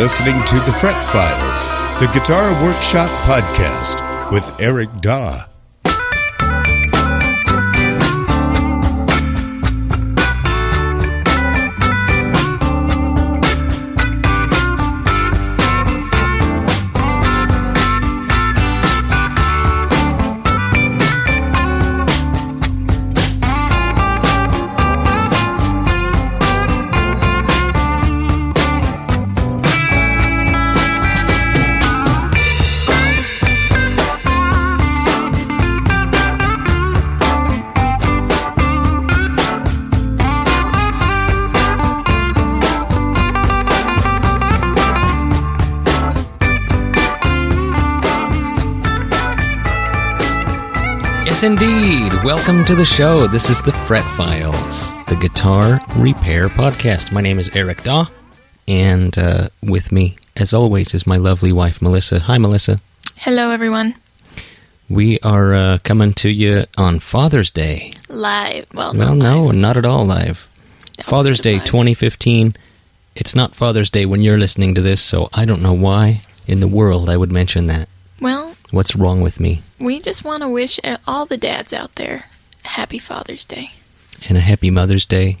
listening to The Fret Files, the Guitar Workshop podcast with Eric Daw. Yes, indeed. Welcome to the show. This is the Fret Files, the guitar repair podcast. My name is Eric Daw, and uh, with me, as always, is my lovely wife, Melissa. Hi, Melissa. Hello, everyone. We are uh, coming to you on Father's Day. Live. Well, Well, not no, live. not at all live. Father's Day live. 2015. It's not Father's Day when you're listening to this, so I don't know why in the world I would mention that. Well, What's wrong with me? we just want to wish all the dads out there a happy Father's Day. And a happy Mother's Day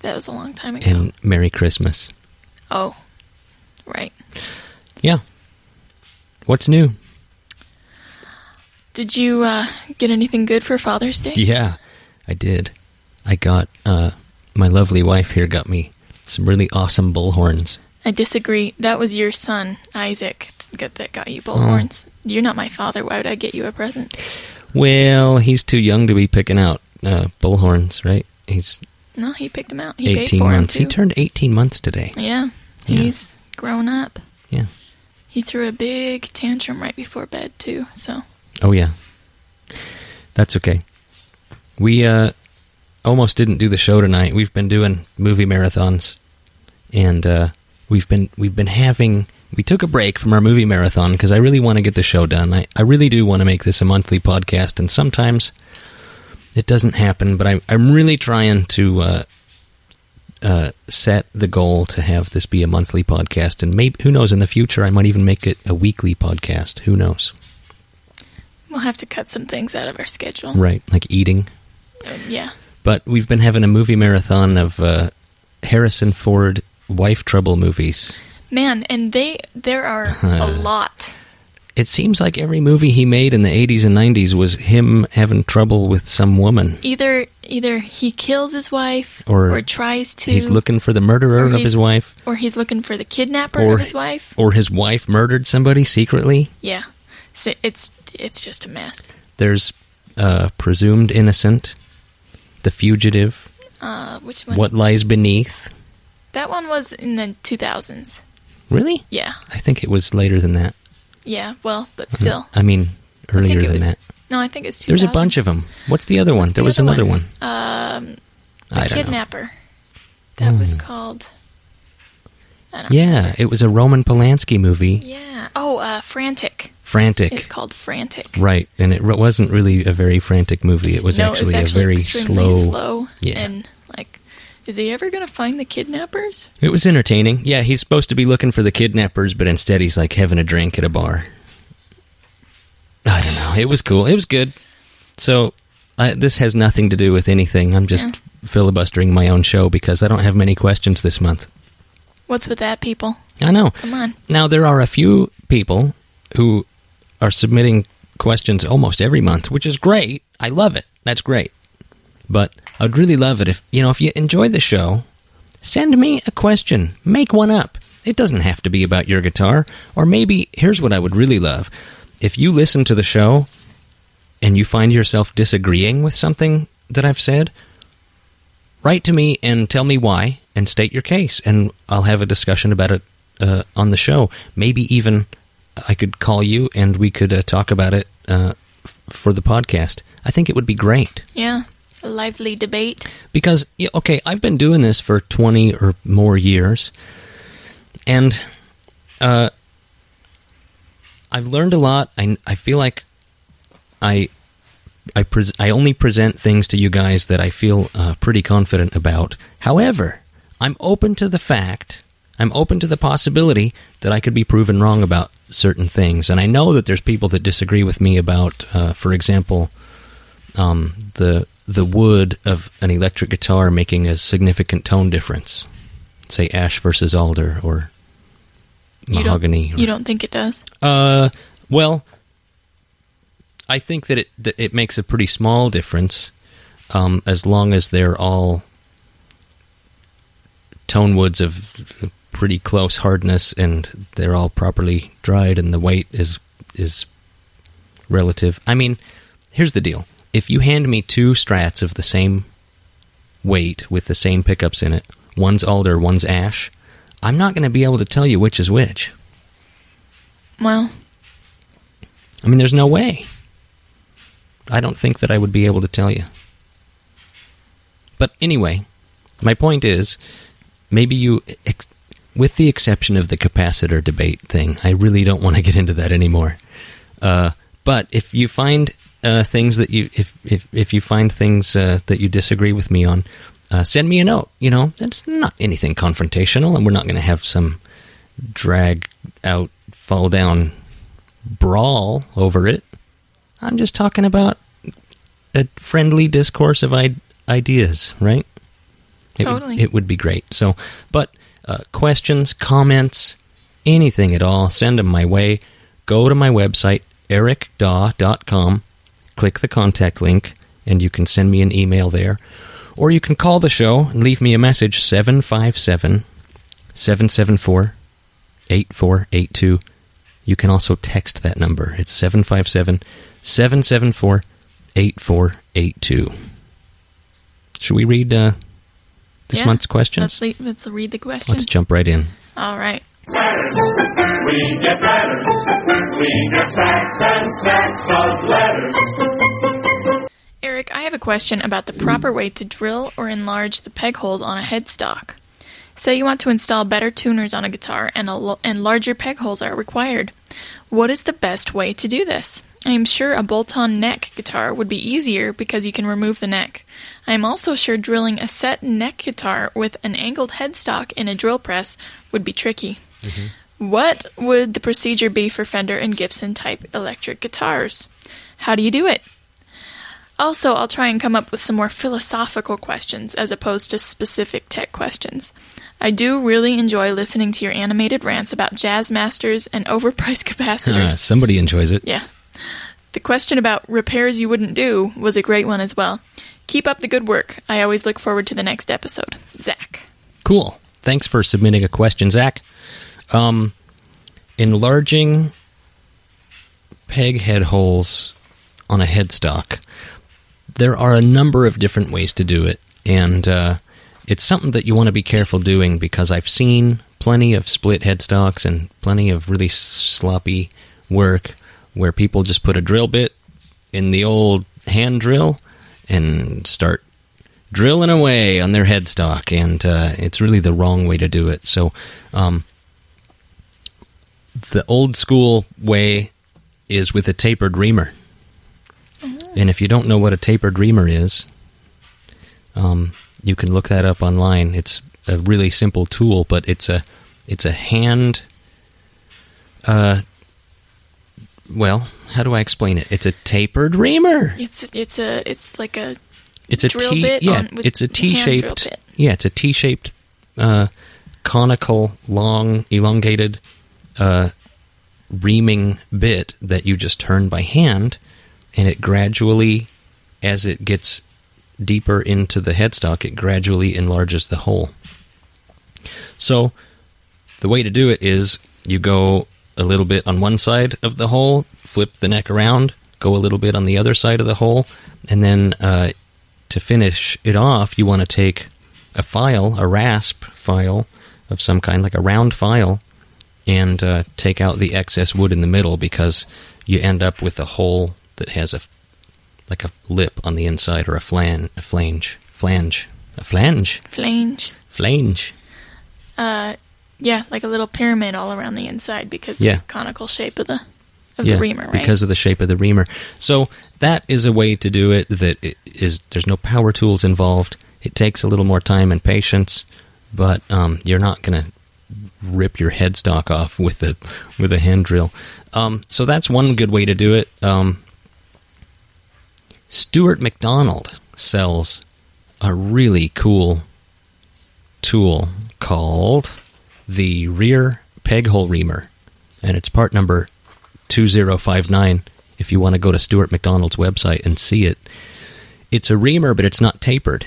That was a long time ago. and Merry Christmas. oh, right. Yeah. What's new? Did you uh, get anything good for Father's Day? Yeah, I did. I got uh, my lovely wife here got me some really awesome bullhorns. I disagree. That was your son, Isaac, that that got Oh. you bullhorns. You're not my father. Why would I get you a present? Well, he's too young to be picking out uh, bullhorns, right? He's No, he picked them out. He paid 18 for months. He turned 18 months today. yeah, Yeah. he's grown up. Yeah. He threw a big tantrum right before bed too. So Oh yeah. That's okay. We uh almost didn't do the show tonight. We've been doing movie marathons and uh we've been we've been having we took a break from our movie marathon because I really want to get the show done. I, I really do want to make this a monthly podcast and sometimes it doesn't happen, but I I'm really trying to uh uh, set the goal to have this be a monthly podcast, and maybe who knows in the future I might even make it a weekly podcast. Who knows? we'll have to cut some things out of our schedule. Right, like eating. Uh, yeah. But we've been having a movie marathon of uh, Harrison Ford wife trouble movies. Man, and they there are a lot. It seems like every movie he made in the 80s and 90s was him having trouble with some woman. Either either he kills his wife Or or, tries to He's looking for the murderer of his wife, or he's looking for the kidnapper or of his wife. or his wife murdered somebody secretly. Yeah. So it's it's just a mess. There's uh, presumed innocent, the fugitive, Uh which one? what lies beneath. That one was in the 2000s. Really? Yeah. I think it was later than that. Yeah, well, but still. I mean, earlier it than was that. No, I think it's 2000. There's a bunch of them. What's the other one? What's there the was other another one. Um The I don't know. Kidnapper. That was Hmm. called I don't Yeah, it was a Roman Polanski movie, Yeah. Oh, uh Frantic. Frantic. It's called Frantic. Right, and it wasn't really a very frantic movie. It was no, actually, it's actually a very slow. slow. Yeah. And is he ever gonna find the kidnappers? It was entertaining. Yeah, he's supposed to be looking for the kidnappers, but instead he's like having a drink at a bar. I don't know. It was cool. It was good. So, I, this has nothing to do with anything. I'm just Yeah. filibustering my own show because I don't have many questions this month. What's with that, people? I know. Come on. Now, there are a few people who are submitting questions almost every month, which is great. I love it. That's great. But I'd really love it if, you know, if you enjoy the show, send me a question. Make one up. It doesn't have to be about your guitar. Or maybe, here's what I would really love. If you listen to the show and you find yourself disagreeing with something that I've said, write to me and tell me why and state your case and i'll have a discussion about it uh, on the show maybe even i could call you and we could uh, talk about it uh, f- for the podcast i think it would be great Yeah. A lively debate. because okay i've been doing this for 20 or more years and uh, i've learned a lot I, I feel like i I, pres- I only present things to you guys that I feel uh, pretty confident about. However, I'm open to the fact, I'm open to the possibility that I could be proven wrong about certain things. And I know that there's people that disagree with me about, uh, for example, um, the the wood of an electric guitar making a significant tone difference. Say ash versus alder or You mahogany. don't, you don't think it does? Uh, well, I think that it that it makes a pretty small difference, um, as long as they're all tone woods of pretty close hardness and they're all properly dried and the weight is is relative. I mean, here's the deal: if you hand me two strats of the same weight with the same pickups in it, one's alder, one's ash, I'm not going to be able to tell you which is which. Well, I mean, there's no way. I don't think that I would be able to tell you. But anyway, my point is maybe you, ex- with the exception of the capacitor debate thing, I really don't want to get into that anymore. Uh, but if you find uh, things that you, if, if, if you find things uh, that you disagree with me on, uh, send me a note. You know, it's not anything confrontational, and we're not going to have some drag out, fall down brawl over it. I'm just talking about a friendly discourse of I- ideas, right? It would- Totally. it would be great. So, but uh, questions, comments, anything at all, send them my way. Go to my website, ericdaw.com, click the contact link, and you can send me an email there. Or you can call the show and leave me a message, 757 774 8482. You can also text that number. It's 757 774 8482. Should we read uh, this yeah. month's questions? Let's, le- let's read the questions. Let's jump right in. All right. We get letters. We get stacks and stacks of letters. Eric, I have a question about the proper way to drill or enlarge the peg holes on a headstock. Say you want to install better tuners on a guitar and, a l- and larger peg holes are required. What is the best way to do this? I am sure a bolt on neck guitar would be easier because you can remove the neck. I am also sure drilling a set neck guitar with an angled headstock in a drill press would be tricky. Mm-hmm. What would the procedure be for Fender and Gibson type electric guitars? How do you do it? Also, I'll try and come up with some more philosophical questions as opposed to specific tech questions. I do really enjoy listening to your animated rants about Jazzmasters and overpriced Uh, capacitors. somebody enjoys it. yeah. The question about repairs you wouldn't do was a great one as well. Keep up the good work. I always look forward to the next episode. Zach. Cool. Thanks for submitting a question, Zach. Um, enlarging peg head holes on a headstock. There are a number of different ways to do it, and uh, it's something that you want to be careful doing because I've seen plenty of split headstocks and plenty of really sloppy work where people just put a drill bit in the old hand drill and start drilling away on their headstock, and uh, it's really the wrong way to do it. So, um, the old school way is with a tapered reamer. And if you don't know what a tapered reamer is, um, you can look that up online. It's a really simple tool, but it's a it's a hand. Uh, well, how do I explain it? It's a tapered reamer. It's it's a it's like a It's a drill T. bit yeah, on- it's a T-shaped. Yeah, it's a T-shaped, uh, conical, long, elongated, uh, reaming bit that you just turn by hand, and it gradually, as it gets deeper into the headstock, it gradually enlarges the hole. So, the way to do it is you go a little bit on one side of the hole, flip the neck around, go a little bit on the other side of the hole, and then uh, to finish it off, you want to take a file, a rasp file of some kind, like a round file, and uh, take out the excess wood in the middle because you end up with a hole that has a like a lip on the inside or a flan, a flange, flange, a flange, flange. flange. Uh, yeah, like a little pyramid all around the inside because Yeah. of the conical shape of the of yeah, the reamer, right? because of the shape of the reamer. So that is a way to do it. That it is there's no power tools involved. It takes a little more time and patience, but um, you're not going to rip your headstock off with a with a hand drill. Um, so that's one good way to do it. Um, Stewart MacDonald sells a really cool tool called the rear peg hole reamer, and it's part number 2059 if you want to go to Stewart MacDonald's website and see it. It's a reamer, but it's not tapered.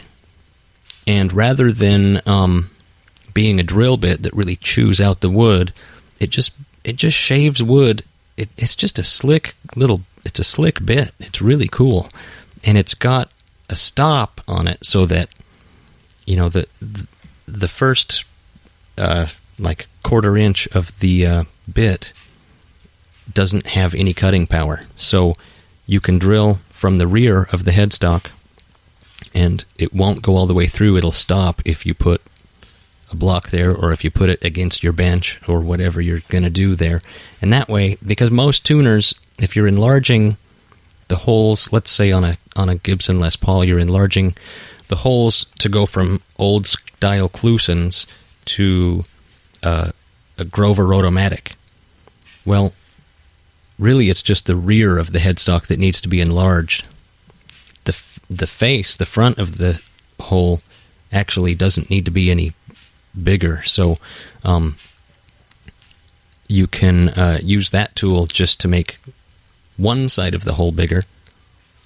And rather than um, being a drill bit that really chews out the wood, it just it just shaves wood. It, it's just a slick little. It's a slick bit. It's really cool, and it's got a stop on it so that you know the the, the first uh, like quarter inch of the uh, bit doesn't have any cutting power. So you can drill from the rear of the headstock and it won't go all the way through. It'll stop if you put a block there or if you put it against your bench or whatever you're going to do there. And that way, because most tuners, if you're enlarging the holes, let's say on a on a Gibson Les Paul, you're enlarging the holes to go from old style Klusons to uh, a Grover Rotomatic. Well, really, it's just the rear of the headstock that needs to be enlarged. The the face, the front of the hole, actually doesn't need to be any bigger. So, um, you can uh, use that tool just to make one side of the hole bigger,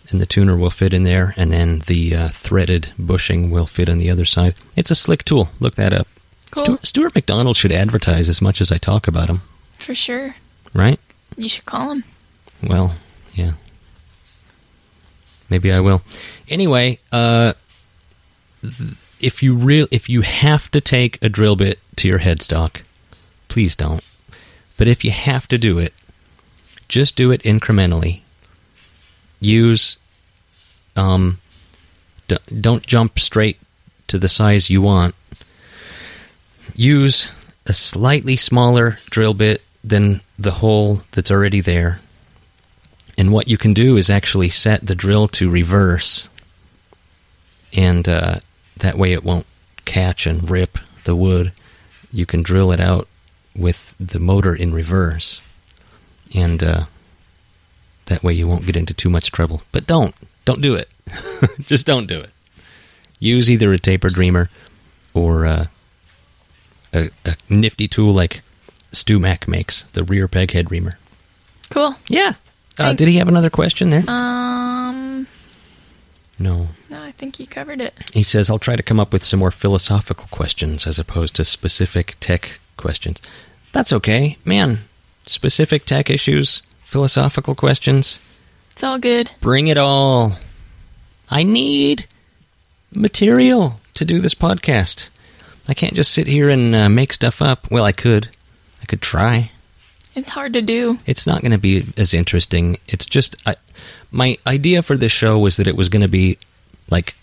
and the tuner will fit in there, and then the uh, threaded bushing will fit on the other side. It's a slick tool. Look that up. Cool. Stewart, Stewart MacDonald should advertise as much as I talk about him, For sure. right? You should call him. Well, yeah. Maybe I will. Anyway, uh, th- if you real if you have to take a drill bit to your headstock, please don't. But if you have to do it, just do it incrementally. Use um d- don't jump straight to the size you want. Use a slightly smaller drill bit than the hole that's already there. And what you can do is actually set the drill to reverse, and uh, that way it won't catch and rip the wood. You can drill it out with the motor in reverse, and uh, that way you won't get into too much trouble. But don't, don't do it. Just don't do it. Use either a taper reamer or uh, a, a nifty tool like StewMac makes, the rear peg head reamer. Cool. Yeah. Uh, did he have another question there? Um, no. no, I think you covered it. He says, I'll try to come up with some more philosophical questions as opposed to specific tech questions. That's okay. Man, specific tech issues, philosophical questions, It's all good. bring it all. I need material to do this podcast. I can't just sit here and uh, make stuff up. Well, I could. I could try. It's hard to do. it's not going to be as interesting. It's just I, my idea for this show was that it was going to be like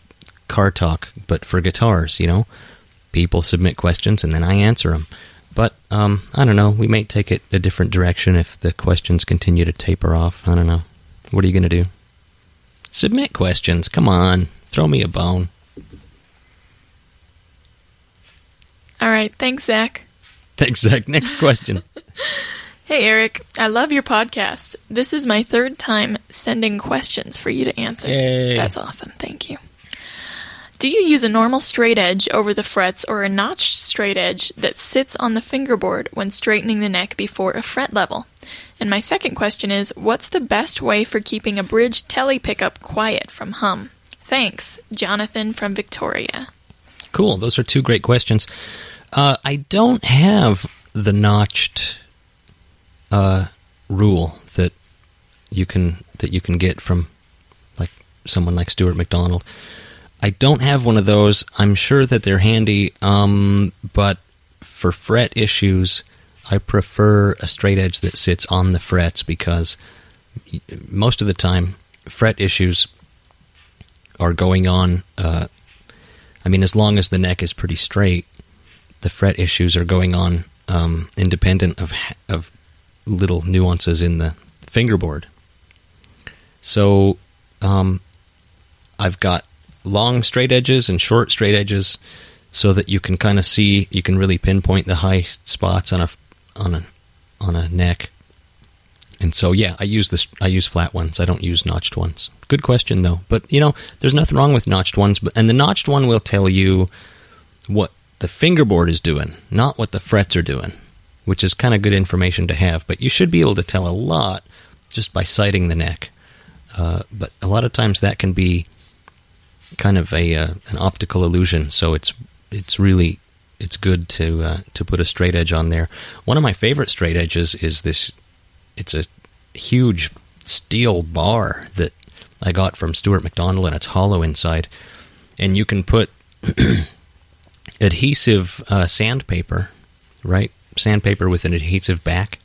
car talk, but for guitars. You know, people submit questions and then I answer them. But um, I don't know. We may take it a different direction if the questions continue to taper off. I don't know. What are you going to do? Submit questions. Come on, throw me a bone. All right. Thanks, Zach. Thanks, Zach. Next question. Hey, Eric. I love your podcast. This is my third time sending questions for you to answer. Yay. That's awesome. Thank you. Do you use a normal straight edge over the frets or a notched straight edge that sits on the fingerboard when straightening the neck before a fret level? And my second question is what's the best way for keeping a bridge telly pickup quiet from hum? Thanks, Jonathan from Victoria. Cool. Those are two great questions. Uh, I don't have the notched uh, rule that you can that you can get from like someone like Stewart MacDonald. I don't have one of those. I'm sure that they're handy, um, but for fret issues, I prefer a straight edge that sits on the frets because most of the time, fret issues are going on. Uh, I mean, as long as the neck is pretty straight, the fret issues are going on um, independent of of little nuances in the fingerboard. So, um, I've got long straight edges and short straight edges. so that you can kind of see, you can really pinpoint the high spots on a on a on a neck. And so, yeah, I use this. I use flat ones. I don't use notched ones. Good question, though. But you know, there's nothing wrong with notched ones. But and the notched one will tell you what the fingerboard is doing, not what the frets are doing, which is kind of good information to have. But you should be able to tell a lot just by sighting the neck. Uh, but a lot of times that can be kind of a uh, an optical illusion. So it's it's really it's good to uh, to put a straight edge on there. One of my favorite straight edges is this. It's a huge steel bar that I got from Stewart MacDonald, and it's hollow inside, and you can put adhesive uh, sandpaper, right? Sandpaper with an adhesive back.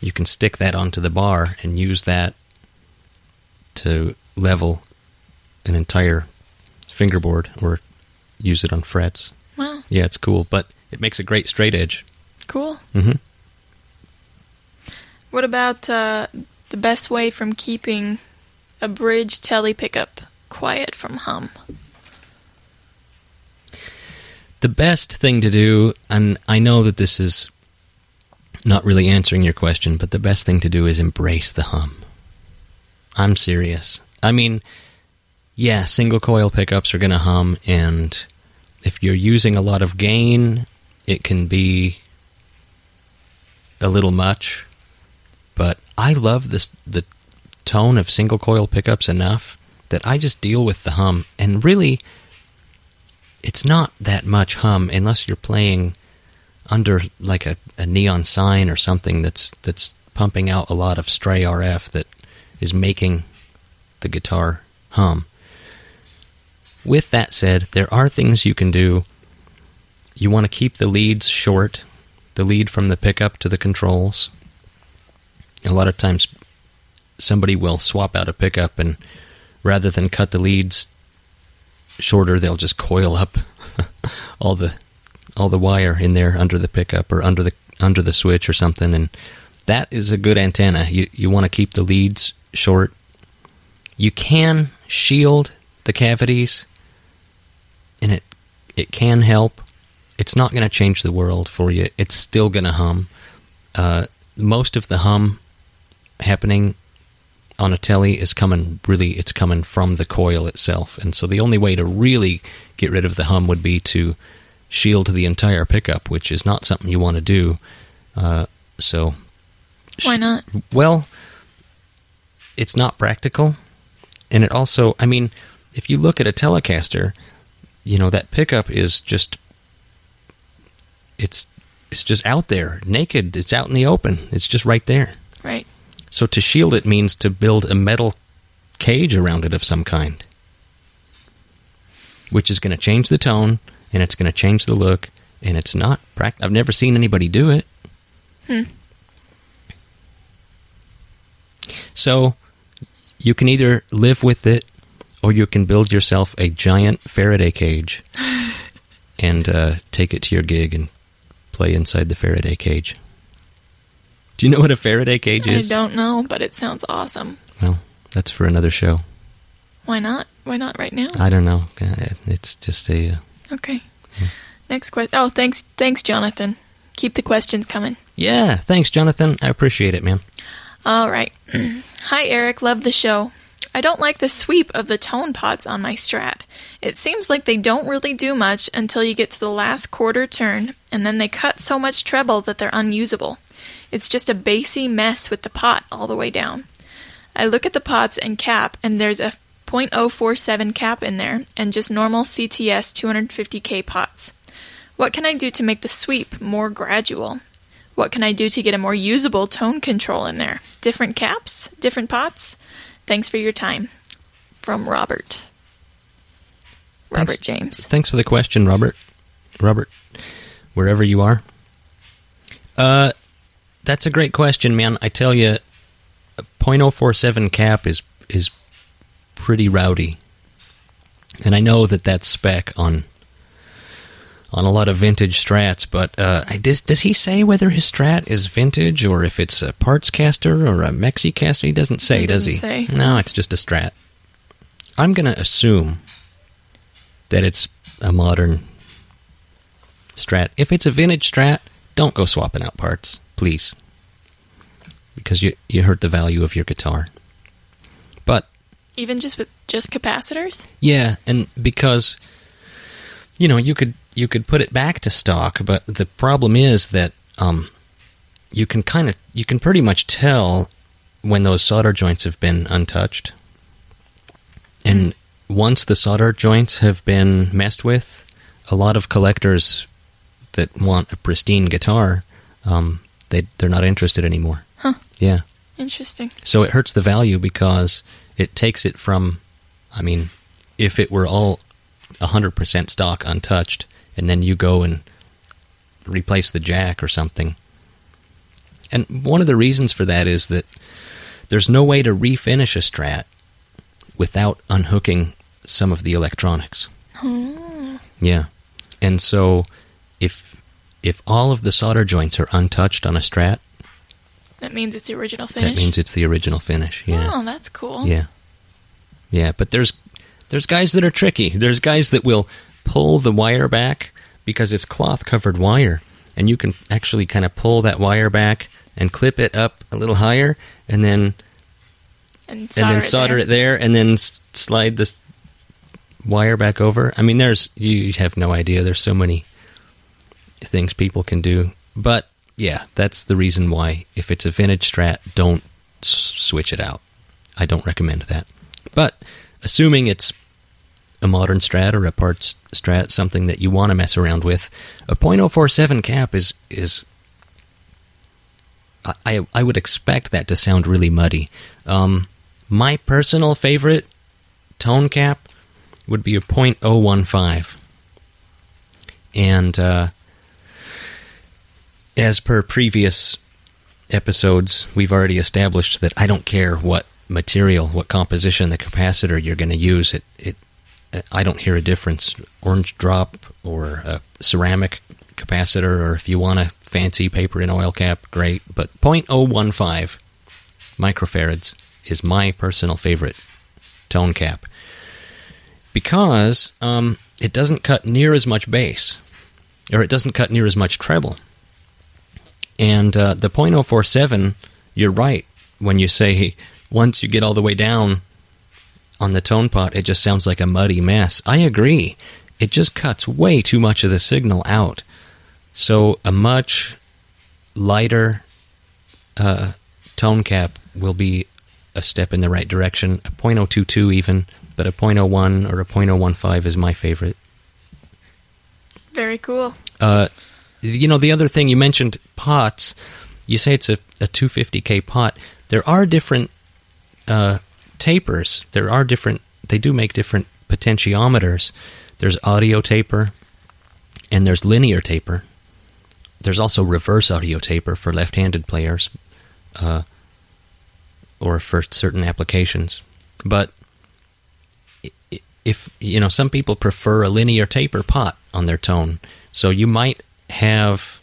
You can stick that onto the bar and use that to level an entire fingerboard or use it on frets. Wow, Yeah, it's cool, but it makes a great straight edge. cool. hmm What about uh, the best way from keeping a bridge telly pickup quiet from hum? The best thing to do, and I know that this is not really answering your question, but the best thing to do is embrace the hum. I'm serious. I mean, yeah, single coil pickups are going to hum, and if you're using a lot of gain, it can be a little much. But I love this the tone of single coil pickups enough that I just deal with the hum, and really, it's not that much hum unless you're playing under like a, a neon sign or something that's that's pumping out a lot of stray RF that is making the guitar hum. With that said, there are things you can do. You want to keep the leads short, the lead from the pickup to the controls. A lot of times somebody will swap out a pickup and rather than cut the leads shorter, they'll just coil up all the all the wire in there under the pickup or under the under the switch or something and that is a good antenna. You you want to keep the leads short. You can shield the cavities and it it can help. It's not going to change the world for you. It's still going to hum. Uh, most of the hum happening on a telly is coming really it's coming from the coil itself and so the only way to really get rid of the hum would be to shield the entire pickup which is not something you want to do uh, so Why not? well it's not practical and it also i mean if you look at a telecaster you know that pickup is just it's it's just out there naked it's out in the open it's just right there Right. So to shield it means to build a metal cage around it of some kind, which is going to change the tone and it's going to change the look. And it's not. Pract- I've never seen anybody do it. Hmm. So you can either live with it or you can build yourself a giant Faraday cage and uh, take it to your gig and play inside the Faraday cage. Do you know what a Faraday cage is? I don't know, but it sounds awesome. Well, that's for another show. Why not? Why not right now? I don't know. It's just a. Uh, Okay. Next question. Oh, thanks, thanks, Jonathan. Keep the questions coming. yeah, thanks, Jonathan. I appreciate it, man. All right. Hi, Eric. Love the show. I don't like the sweep of the tone pots on my Strat. It seems like they don't really do much until you get to the last quarter turn, and then they cut so much treble that they're unusable. It's just a bassy mess with the pot all the way down. I look at the pots and cap, and there's a 0.047 cap in there, and just normal CTS 250K pots. What can I do to make the sweep more gradual? What can I do to get a more usable tone control in there? Different caps? Different pots? Thanks for your time. From Robert. Robert Thanks. James. Thanks for the question, Robert. Robert, wherever you are. Uh, that's a great question, man. I tell you, a .047 cap is is pretty rowdy, and I know that that's spec on on a lot of vintage strats. But uh, does does he say whether his strat is vintage or if it's a parts caster or a mexi caster? He doesn't say, He does he? doesn't say. No, it's just a strat. I'm gonna assume that it's a modern Strat. If it's a vintage Strat, don't go swapping out parts, please, because you you hurt the value of your guitar. But Even just with just capacitors? yeah, and because you know you could you could put it back to stock, but the problem is that um, you can kind of you can pretty much tell when those solder joints have been untouched, and once the solder joints have been messed with, a lot of collectors that want a pristine guitar, um, they they're not interested anymore. Huh. Yeah. Interesting. So it hurts the value because it takes it from, I mean, if it were all 100% stock untouched, and then you go and replace the jack or something. And one of the reasons for that is that there's no way to refinish a strat without unhooking some of the electronics. Hmm. Yeah. And so if if all of the solder joints are untouched on a strat, That means it's the original finish. that means it's the original finish. Yeah. Oh, that's cool. Yeah. Yeah, but there's there's guys that are tricky. There's guys that will pull the wire back because it's cloth covered wire and you can actually kind of pull that wire back and clip it up a little higher and then And and solder, then it, solder there. it there and then s- slide this wire back over. I mean there's you have no idea there's so many things people can do. But yeah, that's the reason why if it's a vintage strat, don't switch it out. I don't recommend that. But assuming it's a modern strat or a parts strat, something that you want to mess around with, a .047 cap is is I I, I would expect that to sound really muddy. Um, my personal favorite tone cap would be a .015, and uh, as per previous episodes, we've already established that I don't care what material, what composition the capacitor you're going to use. It, it, I don't hear a difference. Orange drop or a ceramic capacitor, or if you want a fancy paper and oil cap, great. But 0.015 microfarads is my personal favorite tone cap because um, it doesn't cut near as much bass, or it doesn't cut near as much treble. And uh, the .047, you're right when you say once you get all the way down on the tone pot, it just sounds like a muddy mess. I agree. It just cuts way too much of the signal out. So a much lighter uh, tone cap will be a step in the right direction. A .022 even, but a .01 or a .015 is my favorite. Very cool. Uh, you know, the other thing you mentioned pots. You say it's a, a 250k pot. There are different uh, tapers. There are different. They do make different potentiometers. There's audio taper, and there's linear taper. There's also reverse audio taper for left-handed players, uh, or for certain applications. But if you know, some people prefer a linear taper pot on their tone, so you might have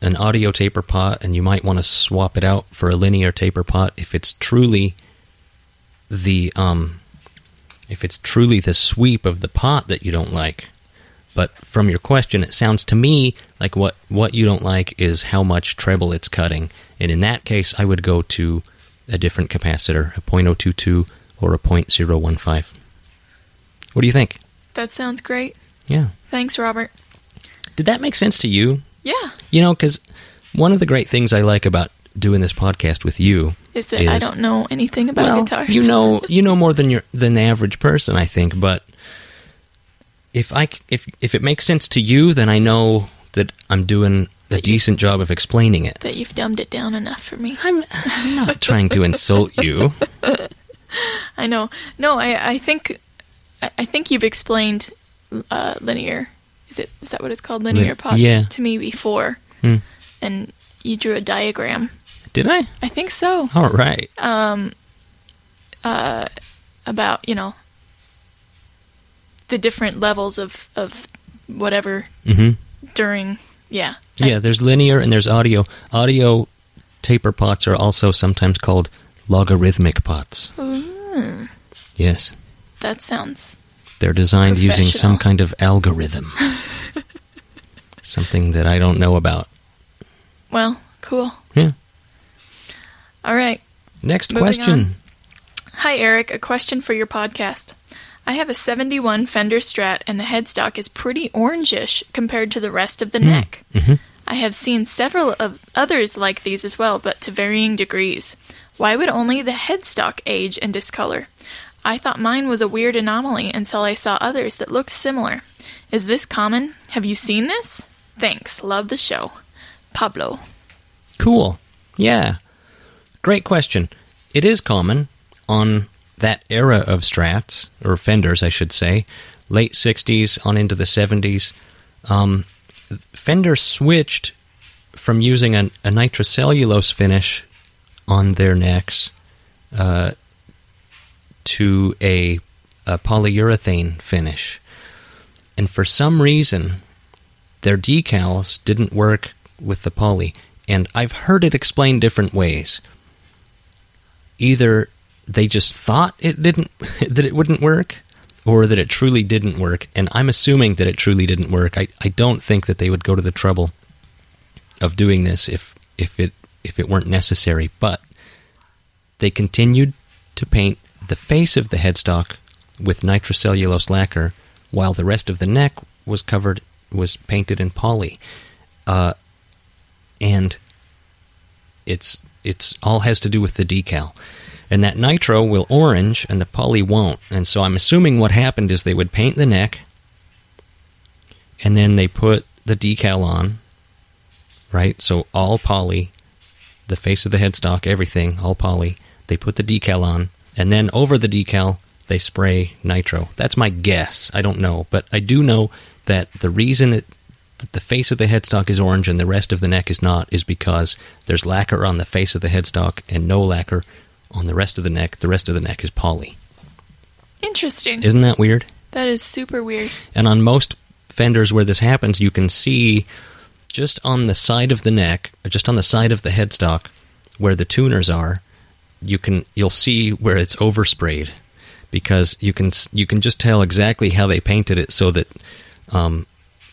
an audio taper pot, and you might want to swap it out for a linear taper pot if it's truly the um, if it's truly the sweep of the pot that you don't like. But from your question, it sounds to me like what, what you don't like is how much treble it's cutting. And in that case, I would go to a different capacitor, a .022 or a .015. What do you think? That sounds great. Yeah. Thanks, Robert. Did that make sense to you? Yeah. You know, because one of the great things I like about doing this podcast with you Is that I don't know anything about well, guitars. you know, you know more than your than the average person, I think. But if I if if it makes sense to you, then I know that I'm doing a That you- decent job of explaining it. that you've dumbed it down enough for me. I'm, I'm not trying to insult you. I know. No, I I think I, I think you've explained uh, linear. Is it is that what it's called? Linear Li- pots yeah. to me before, Hmm. and you drew a diagram. Did I? I think so. All right. Um, uh, About you know the different levels of of whatever hmm during. Yeah. Yeah, there's linear and there's audio. Audio taper pots are also sometimes called logarithmic pots. Ooh, Yes. that sounds They're designed using some kind of algorithm. Something that I don't know about. Well, cool. Yeah. All right. Next Moving question. on. Hi, Eric. A question for your podcast. I have a 71 Fender Strat, and the headstock is pretty orangish compared to the rest of the hmm. neck. Mm-hmm. I have seen several of others like these as well, but to varying degrees. Why would only the headstock age and discolor? I thought mine was a weird anomaly until I saw others that looked similar. Is this common? Have you seen this? Thanks. Love the show. Pablo. Cool. Yeah. Great question. It is common on that era of strats, or fenders, I should say, late 60s on into the 70s. Um, Fender switched from using a, a nitrocellulose finish on their necks uh, to a, a polyurethane finish. And for some reason, their decals didn't work with the poly. And I've heard it explained different ways. Either they just thought it didn't that it wouldn't work, or that it truly didn't work. And I'm assuming that it truly didn't work. I, I don't think that they would go to the trouble of doing this if if it if it weren't necessary. But they continued to paint the face of the headstock with nitrocellulose lacquer, while the rest of the neck was covered was painted in poly. Uh, and it's it's all has to do with the decal. And that nitro will orange and the poly won't. And so I'm assuming what happened is they would paint the neck and then they put the decal on, right? So all poly, the face of the headstock, everything, all poly. They put the decal on, and then over the decal, they spray nitro. That's my guess. I don't know. But I do know that the reason it, that the face of the headstock is orange and the rest of the neck is not is because there's lacquer on the face of the headstock and no lacquer on the rest of the neck. The rest of the neck is poly. Interesting. Isn't that weird? that is super weird. And on most fenders where this happens, you can see just on the side of the neck, just on the side of the headstock, where the tuners are, you can you'll see where it's oversprayed because you can you can just tell exactly how they painted it so that um,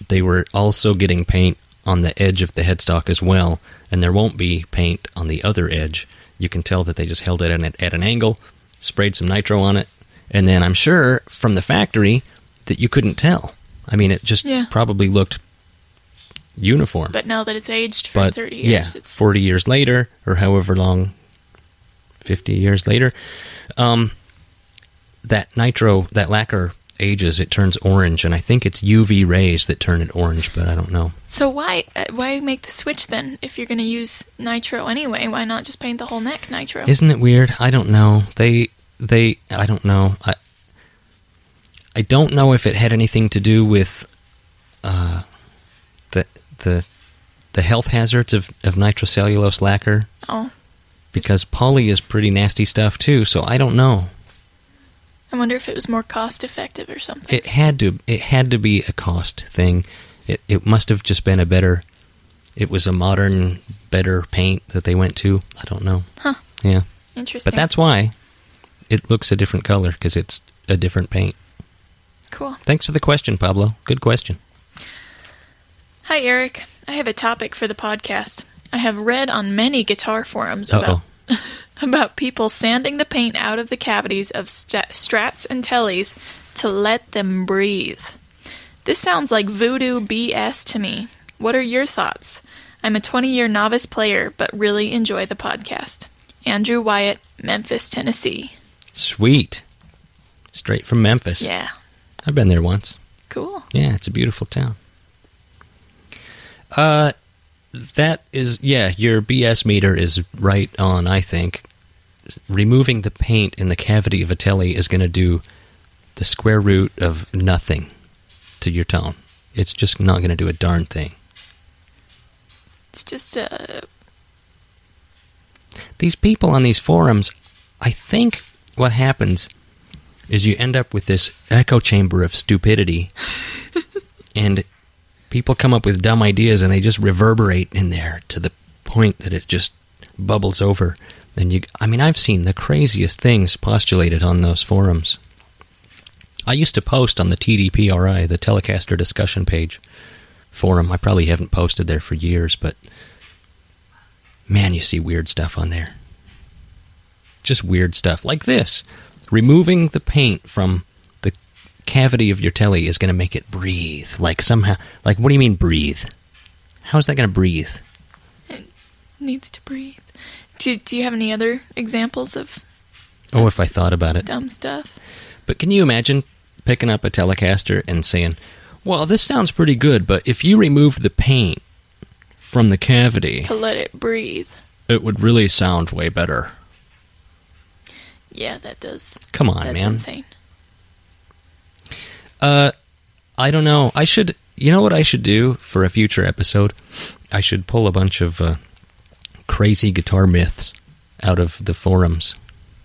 they were also getting paint on the edge of the headstock as well, and there won't be paint on the other edge. You can tell that they just held it at an, at an angle, sprayed some nitro on it, and then I'm sure from the factory that you couldn't tell. I mean, it just Yeah. probably looked uniform. But now that it's aged for But 30 yeah, years, it's 40 years later, or however long, 50 years later, um, that nitro, that lacquer ages, it turns orange, and I think it's UV rays that turn it orange, but I don't know. So why uh, why make the switch then if you're going to use nitro anyway? Why not just paint the whole neck nitro? Isn't it weird? I don't know. They, they, I don't know. I, I don't know if it had anything to do with, uh, the the, the health hazards of, of nitrocellulose lacquer. oh, because poly is pretty nasty stuff too. So I don't know. I wonder if it was more cost effective or something. It had to. It had to be a cost thing. It it must have just been a better. It was a modern, better paint that they went to. I don't know. Huh. Yeah, Interesting. but that's why it looks a different color because it's a different paint. cool. Thanks for the question, Pablo. Good question. Hi, Eric. I have a topic for the podcast. I have read on many guitar forums about about people sanding the paint out of the cavities of st- strats and tellies to let them breathe. This sounds like voodoo BS to me. What are your thoughts? I'm a 20 year novice player, but really enjoy the podcast. Andrew Wyatt, Memphis, Tennessee. Sweet. Straight from Memphis. Yeah, I've been there once. cool. Yeah, it's a beautiful town. Uh, that is, yeah, your BS meter is right on, I think. Removing the paint in the cavity of a telly is going to do the square root of nothing to your tone. It's just not going to do a darn thing. It's just uh, These people on these forums, I think what happens is you end up with this echo chamber of stupidity, and people come up with dumb ideas and they just reverberate in there to the point that it just bubbles over. And you, I mean, I've seen the craziest things postulated on those forums. I used to post on the TDPRI, the Telecaster discussion page, forum. I probably haven't posted there for years, but man, you see weird stuff on there. Just weird stuff like this. Removing the paint from cavity of your Tele is going to make it breathe. Like somehow, like what do you mean breathe? How is that going to breathe? It needs to breathe. Do, do you have any other examples of Oh, if I thought about it. dumb stuff? But can you imagine picking up a Telecaster and saying, "Well, this sounds pretty good, but if you removed the paint from the cavity, To let it breathe. it would really sound way better." Yeah, that does. Come on, That's man. insane. Uh, I don't know. I should. You know what I should do for a future episode? I should pull a bunch of uh, crazy guitar myths out of the forums.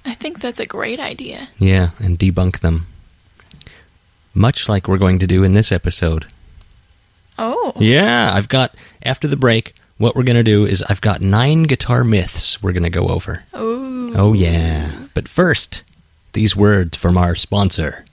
I think that's a great idea. Yeah, and debunk them. Much like we're going to do in this episode. Oh. Yeah, I've got after the break. What we're going to do is I've got nine guitar myths we're going to go over. Oh. Oh yeah. But first, these words from our sponsor.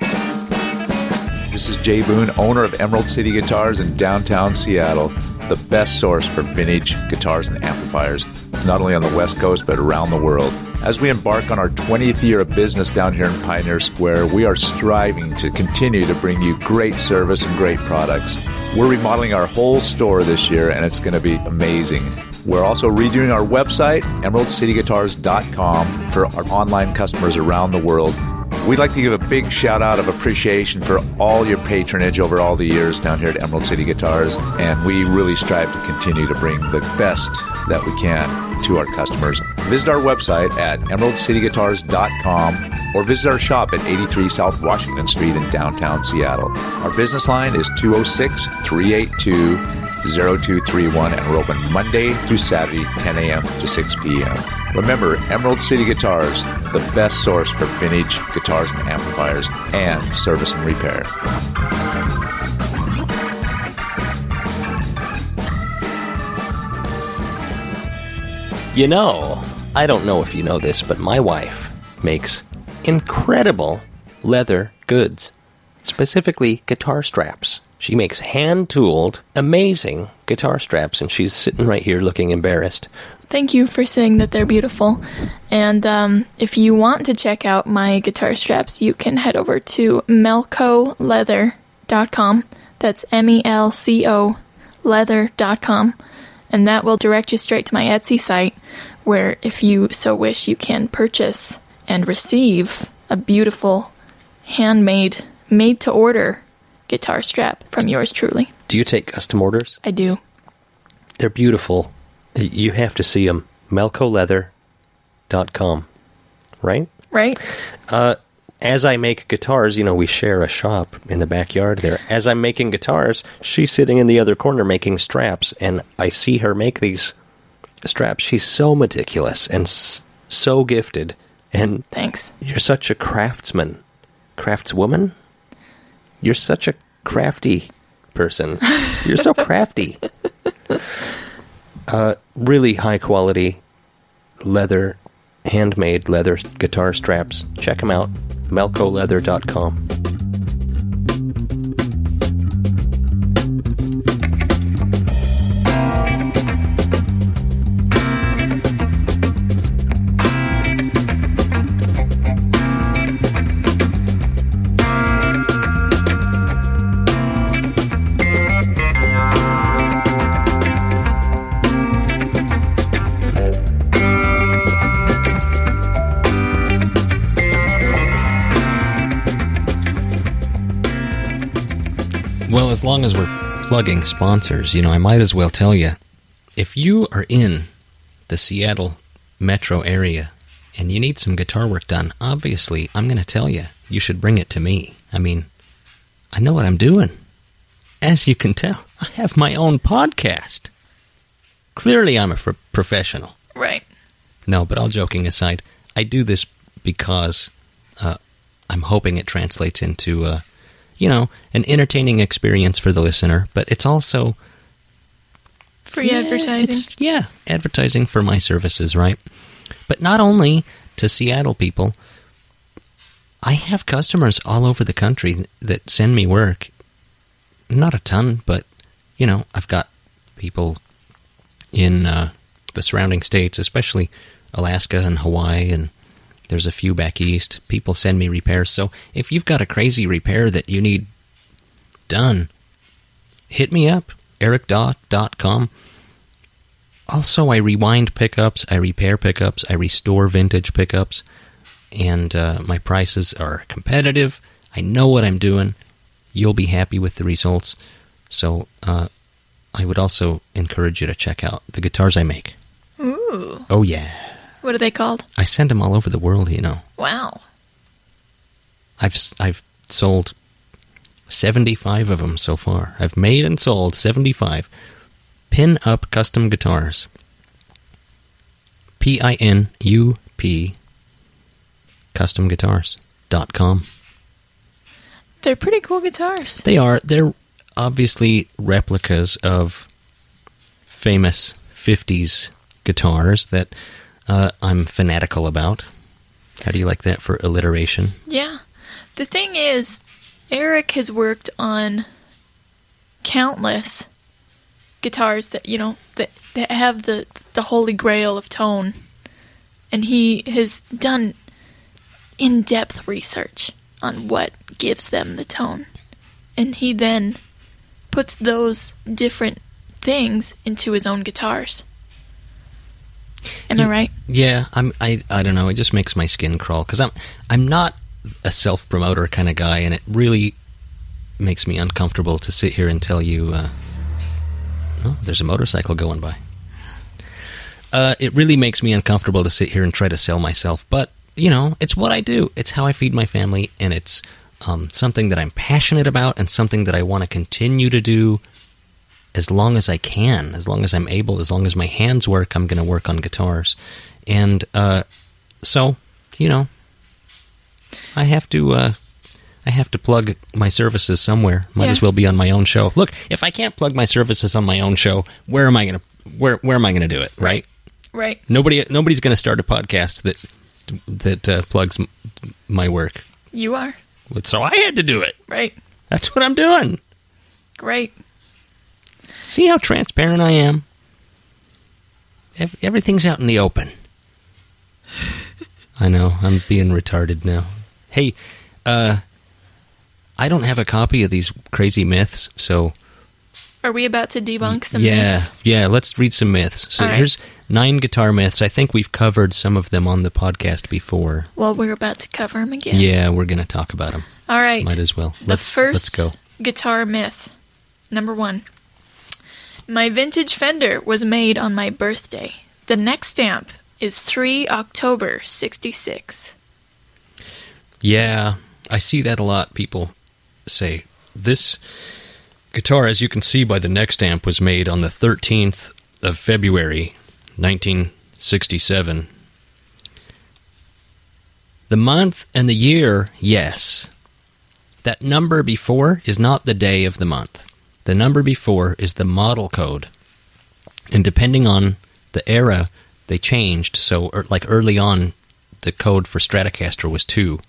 This is Jay Boone, owner of Emerald City Guitars in downtown Seattle, the best source for vintage guitars and amplifiers, not only on the West Coast but around the world. As we embark on our 20th year of business down here in Pioneer Square, we are striving to continue to bring you great service and great products. We're remodeling our whole store this year, and it's going to be amazing. We're also redoing our website, emeraldcityguitars.com, for our online customers around the world. We'd like to give a big shout out of appreciation for all your patronage over all the years down here at Emerald City Guitars, and we really strive to continue to bring the best that we can to our customers. Visit our website at emeraldcityguitars.com or visit our shop at 83 South Washington Street in downtown Seattle. Our business line is 206 382 0231 and we're open Monday through Saturday, 10 a.m. to 6 p.m. Remember, Emerald City Guitars, the best source for vintage guitars and amplifiers and service and repair. You know, I don't know if you know this, but my wife makes incredible leather goods, specifically guitar straps. She makes hand tooled, amazing guitar straps, and she's sitting right here looking embarrassed. Thank you for saying that they're beautiful. And um, if you want to check out my guitar straps, you can head over to melcoleather.com. That's M E L C O leather.com. And that will direct you straight to my Etsy site, where, if you so wish, you can purchase and receive a beautiful, handmade, made to order guitar strap from yours truly. Do you take custom orders? I do. They're beautiful. You have to see them. melcoleather.com. Right? Right? Uh, as I make guitars, you know, we share a shop in the backyard there. As I'm making guitars, she's sitting in the other corner making straps, and I see her make these straps. She's so meticulous and s- so gifted, and Thanks. you're such a craftsman, craftswoman. You're such a crafty person. You're so crafty. Uh, really high quality leather, handmade leather guitar straps. Check them out. melcoleather.com. as long as we're plugging sponsors, you know, I might as well tell you if you are in the Seattle metro area and you need some guitar work done, obviously, I'm going to tell you, you should bring it to me. I mean, I know what I'm doing. As you can tell, I have my own podcast. Clearly, I'm a pro- professional. Right. No, but all joking aside, I do this because uh, I'm hoping it translates into, uh, you know, an entertaining experience for the listener. But it's also Free yeah, advertising. it's- yeah, advertising for my services, right? But not only to Seattle people. I have customers all over the country that send me work. Not a ton, but you know, I've got people in uh, the surrounding states, especially Alaska and Hawaii, and there's a few back east. People send me repairs. So if you've got a crazy repair that you need done, hit me up, ericdaw.com. Also, I rewind pickups, I repair pickups, I restore vintage pickups, and uh, my prices are competitive. I know what I'm doing. You'll be happy with the results. So, uh, I would also encourage you to check out the guitars I make. Ooh. Oh, yeah. What are they called? I send them all over the world, you know. Wow. I've I've sold 75 of them so far. I've made and sold 75 pin up custom guitars. P I N U P customguitars.com. They're pretty cool guitars. They are they're obviously replicas of famous 50s guitars that uh, I'm fanatical about. How do you like that for alliteration? Yeah. The thing is, Eric has worked on countless guitars that, you know, that, that have the, the holy grail of tone. And he has done in depth research on what gives them the tone. And he then puts those different things into his own guitars. Am I right? Yeah, I'm. I. I don't know. It just makes my skin crawl because I'm. I'm not a self promoter kind of guy, and it really makes me uncomfortable to sit here and tell you. Uh, oh, there's a motorcycle going by. Uh, it really makes me uncomfortable to sit here and try to sell myself, but you know, it's what I do. It's how I feed my family, and it's um, something that I'm passionate about, and something that I want to continue to do as long as I can, as long as I'm able, as long as my hands work, I'm going to work on guitars. And uh, so, you know, I have to uh, I have to plug my services somewhere. Might Yeah. as well be on my own show. Look, if I can't plug my services on my own show, where am I going to where where am I going to do it? Right? Right. Nobody nobody's going to start a podcast that that uh, plugs m- my work. You are. So I had to do it. Right. That's what I'm doing. Great. See how transparent I am? Everything's out in the open. I know, I'm being retarded now. Hey, uh, I don't have a copy of these crazy myths, so Are we about to debunk some yeah, myths? yeah, yeah, let's read some myths. So right. here's nine guitar myths. I think we've covered some of them on the podcast before. Well, we're about to cover them again. Yeah, we're going to talk about them. All right. Might as well. The Let's first let's go. guitar myth. Number one. My vintage Fender was made on my birthday. The neck stamp is 3 October 66. Yeah, I see that a lot. People say this guitar, as you can see by the neck stamp, was made on the 13th of February, 1967. The month and the year, yes. That number before is not the day of the month. The number before is the model code. And depending on the era, they changed. So, er, like early on, the code for Stratocaster was 2.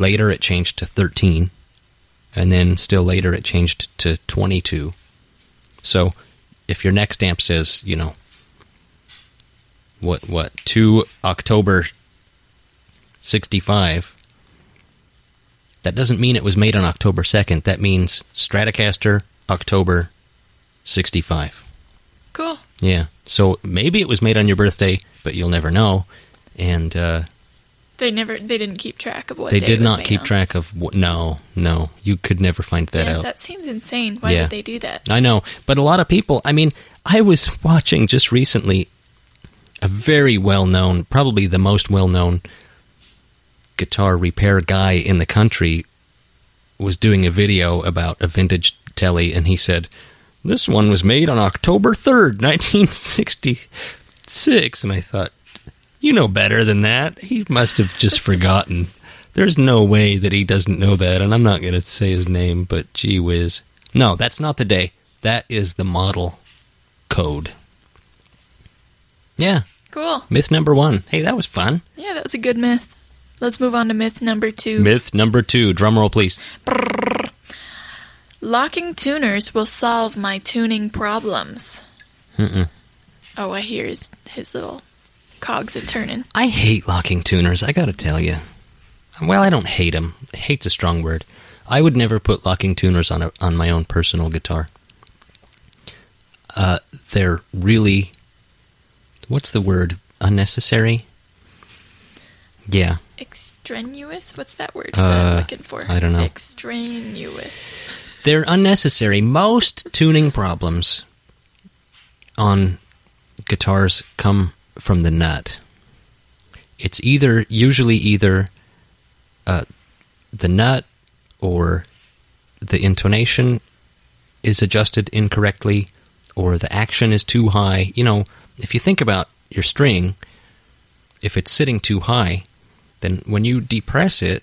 Later, it changed to 13. And then, still later, it changed to 22. So, if your neck stamp says, you know, what, what, 2 October 65, that doesn't mean it was made on October 2nd. That means Stratocaster, October 65. Cool. Yeah. So maybe it was made on your birthday, but you'll never know. And uh, They never they didn't keep track of what they did not keep on. track of what. No, no. You could never find that yeah, out. that seems insane. Why Yeah. would they do that? I know. But a lot of people, I mean, I was watching just recently a very well known, probably the most well known guitar repair guy in the country was doing a video about a vintage Tele, and he said, This one was made on October 3rd, 1966. And I thought, You know better than that. He must have just forgotten. There's no way that he doesn't know that, and I'm not going to say his name, but gee whiz. No, that's not the day. That is the model code. Yeah, Cool. myth number one. Hey, that was fun. Yeah, that was a good myth. Let's move on to myth number two. Myth number two. Drum roll, please. Locking tuners will solve my tuning problems. Mm-mm. Oh, I hear his, his little cogs a turning. I hate locking tuners. I gotta tell you. Well, I don't hate them. Hate's a strong word. I would never put locking tuners on a, on my own personal guitar. Uh, they're really, what's the word? Unnecessary. Yeah, Extraneous? What's that word Uh, I'm looking for? I don't know. Extraneous. they're unnecessary. Most tuning problems on guitars come from the nut. It's either usually either uh, the nut or the intonation is adjusted incorrectly or the action is too high. You know, if you think about your string, if it's sitting too high, then when you depress it,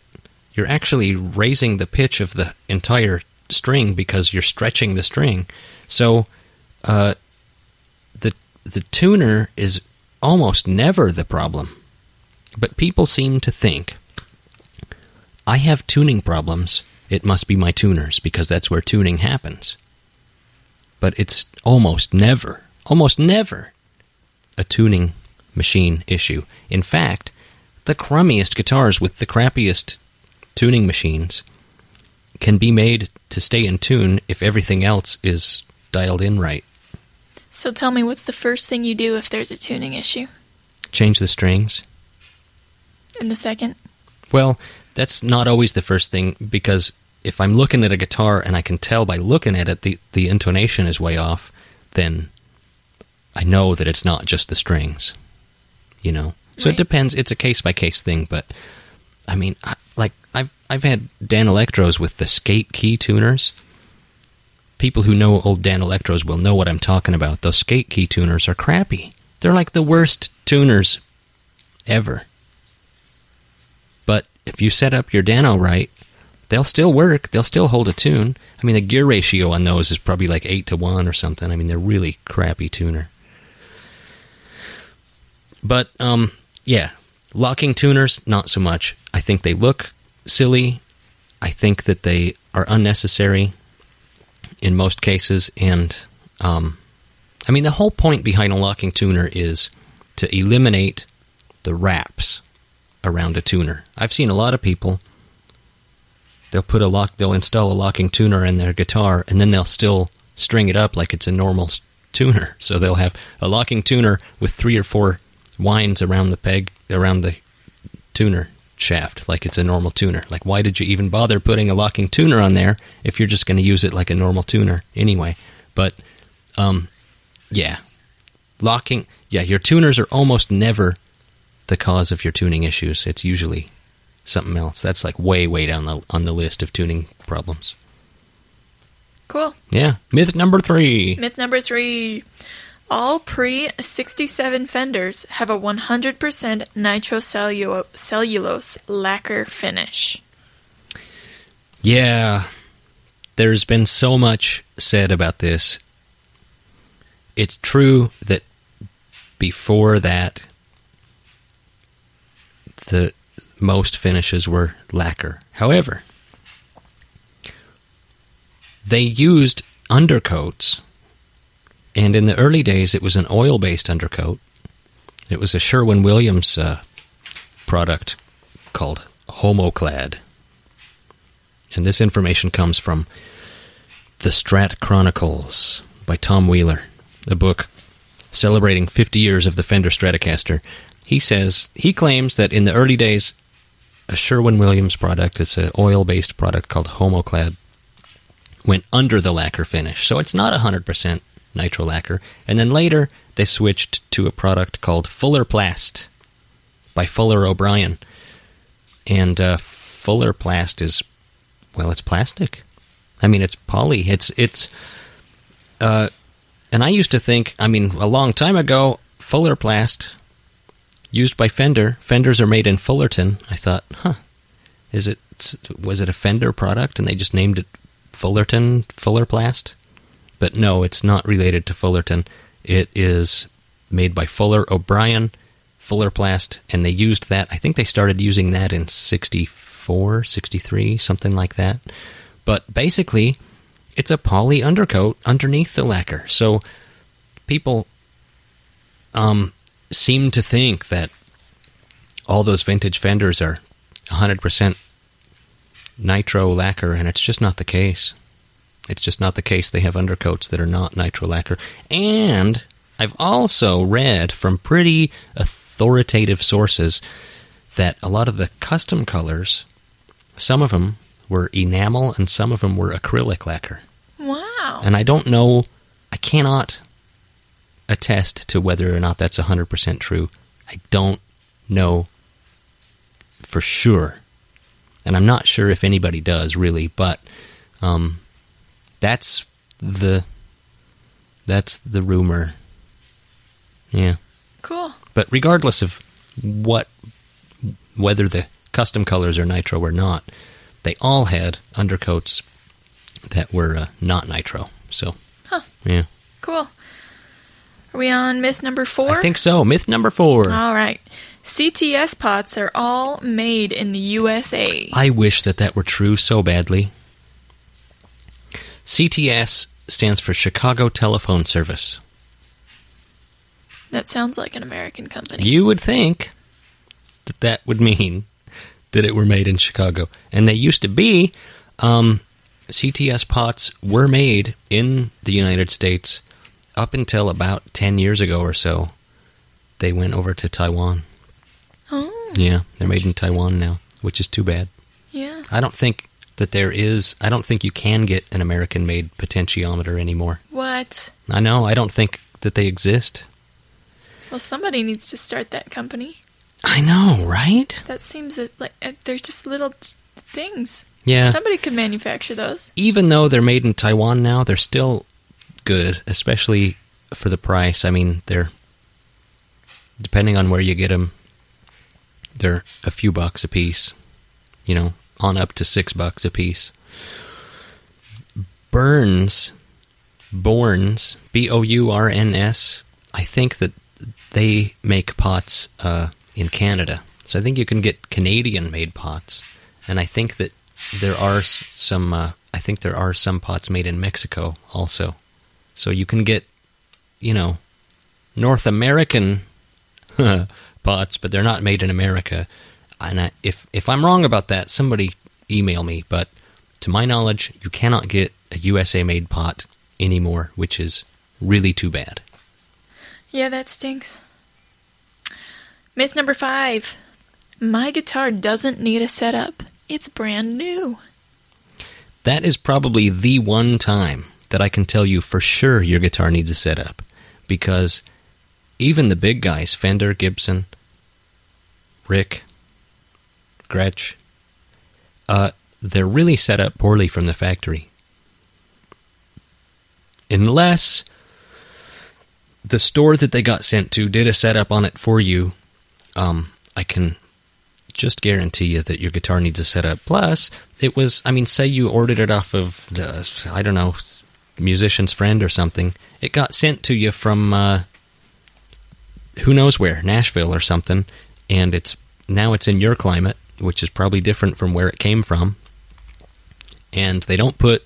you're actually raising the pitch of the entire string because you're stretching the string. So, uh, the the tuner is almost never the problem. But people seem to think I have tuning problems. It must be my tuners because that's where tuning happens. But it's almost never, almost never a tuning machine issue. In fact, the crummiest guitars with the crappiest tuning machines can be made to stay in tune if everything else is dialed in right. So tell me, what's the first thing you do if there's a tuning issue? Change the strings. And the second? Well, that's not always the first thing because if I'm looking at a guitar and I can tell by looking at it the, the intonation is way off, then I know that it's not just the strings. You know? So it depends. It's a case by case thing, but I mean, I, like I've I've had Danelectros with the skate key tuners. People who know old Danelectros will know what I'm talking about. Those skate key tuners are crappy. They're like the worst tuners ever. But if you set up your Dano right, they'll still work. They'll still hold a tune. I mean, the gear ratio on those is probably like 8 to 1 or something. I mean, they're really crappy tuner. But, um, yeah, locking tuners, not so much. I think they look silly. I think that they are unnecessary in most cases. And, um, I mean, the whole point behind a locking tuner is to eliminate the wraps around a tuner. I've seen a lot of people. They'll put a lock. They'll install a locking tuner in their guitar, and then they'll still string it up like it's a normal tuner. So they'll have a locking tuner with three or four winds around the peg, around the tuner shaft, like it's a normal tuner. Like, why did you even bother putting a locking tuner on there if you're just going to use it like a normal tuner anyway? But, um, yeah, locking. Yeah, your tuners are almost never the cause of your tuning issues. It's usually something else. That's like way, way down the, on the list of tuning problems. Cool. Yeah. Myth number three. Myth number three. All pre 67 fenders have a 100% nitrocellulose lacquer finish. Yeah. There's been so much said about this. It's true that before that, the most finishes were lacquer. However, they used undercoats, and in the early days, it was an oil based undercoat. It was a Sherwin Williams uh, product called Homoclad. And this information comes from The Strat Chronicles by Tom Wheeler, a book celebrating 50 years of the Fender Stratocaster. He says, he claims that in the early days, a Sherwin Williams product, it's an oil based product called Homoclad, went under the lacquer finish. So it's not 100% nitro lacquer. And then later, they switched to a product called Fullerplast by Fuller O'Brien. And uh, Fullerplast is, well, it's plastic. I mean, it's poly. It's, it's, uh, and I used to think, I mean, a long time ago, Fullerplast, used by Fender. Fenders are made in Fullerton. I thought, huh, is it, was it a Fender product and they just named it Fullerton Fullerplast? But no, it's not related to Fullerton. It is made by Fuller O'Brien, Fullerplast, and they used that. I think they started using that in 64, 63, something like that. But basically, it's a poly undercoat underneath the lacquer. So people um, seem to think that all those vintage fenders are 100% nitro lacquer, and it's just not the case. It's just not the case. They have undercoats that are not nitro lacquer. And I've also read from pretty authoritative sources that a lot of the custom colors, some of them were enamel and some of them were acrylic lacquer. Wow. And I don't know, I cannot attest to whether or not that's 100% true. I don't know for sure. And I'm not sure if anybody does really, but um, that's the that's the rumor. Yeah. cool. But regardless of what whether the custom colors are nitro or not, they all had undercoats that were uh, not nitro. So, Huh. yeah. Cool. Are we on myth number four? I think so. Myth number 4. All right. CTS pots are all made in the USA. I wish that that were true so badly. CTS stands for Chicago Telephone Service. That sounds like an American company. You would think that that would mean that it were made in Chicago. And they used to be. Um, CTS pots were made in the United States up until about 10 years ago or so. They went over to Taiwan. Oh, Yeah, they're made in Taiwan now, which is too bad. yeah. I don't think that there is, I don't think you can get an American made potentiometer anymore. What? I know, I don't think that they exist. Well, somebody needs to start that company. I know, right? That seems like uh, they're just little t- things. Yeah. Somebody could manufacture those. even though they're made in Taiwan now, they're still good, especially for the price. I mean, they're depending on where you get them, they're a few bucks a piece. You know, on up to six bucks a piece. Burns, Bourns, B O U R N S. I think that they make pots uh, in Canada, so I think you can get Canadian-made pots, and I think that there are some. Uh, I think there are some pots made in Mexico also, so you can get, you know, North American pots, but they're not made in America. And I, if if I'm wrong about that, somebody email me. But to my knowledge, you cannot get a USA made pot anymore, which is really too bad. Yeah, that stinks. Myth number five. My guitar doesn't need a setup. It's brand new. That is probably the one time that I can tell you for sure your guitar needs a setup. Because even the big guys, Fender, Gibson, Rick, Gretsch, uh, they're really set up poorly from the factory. Unless the store that they got sent to did a setup on it for you, um, I can just guarantee you that your guitar needs a setup. Plus, it was, I mean, say you ordered it off of, the, I don't know, musician's friend or something. It got sent to you from, uh, who knows where, Nashville or something, and it's now it's in your climate, which is probably different from where it came from. And they don't put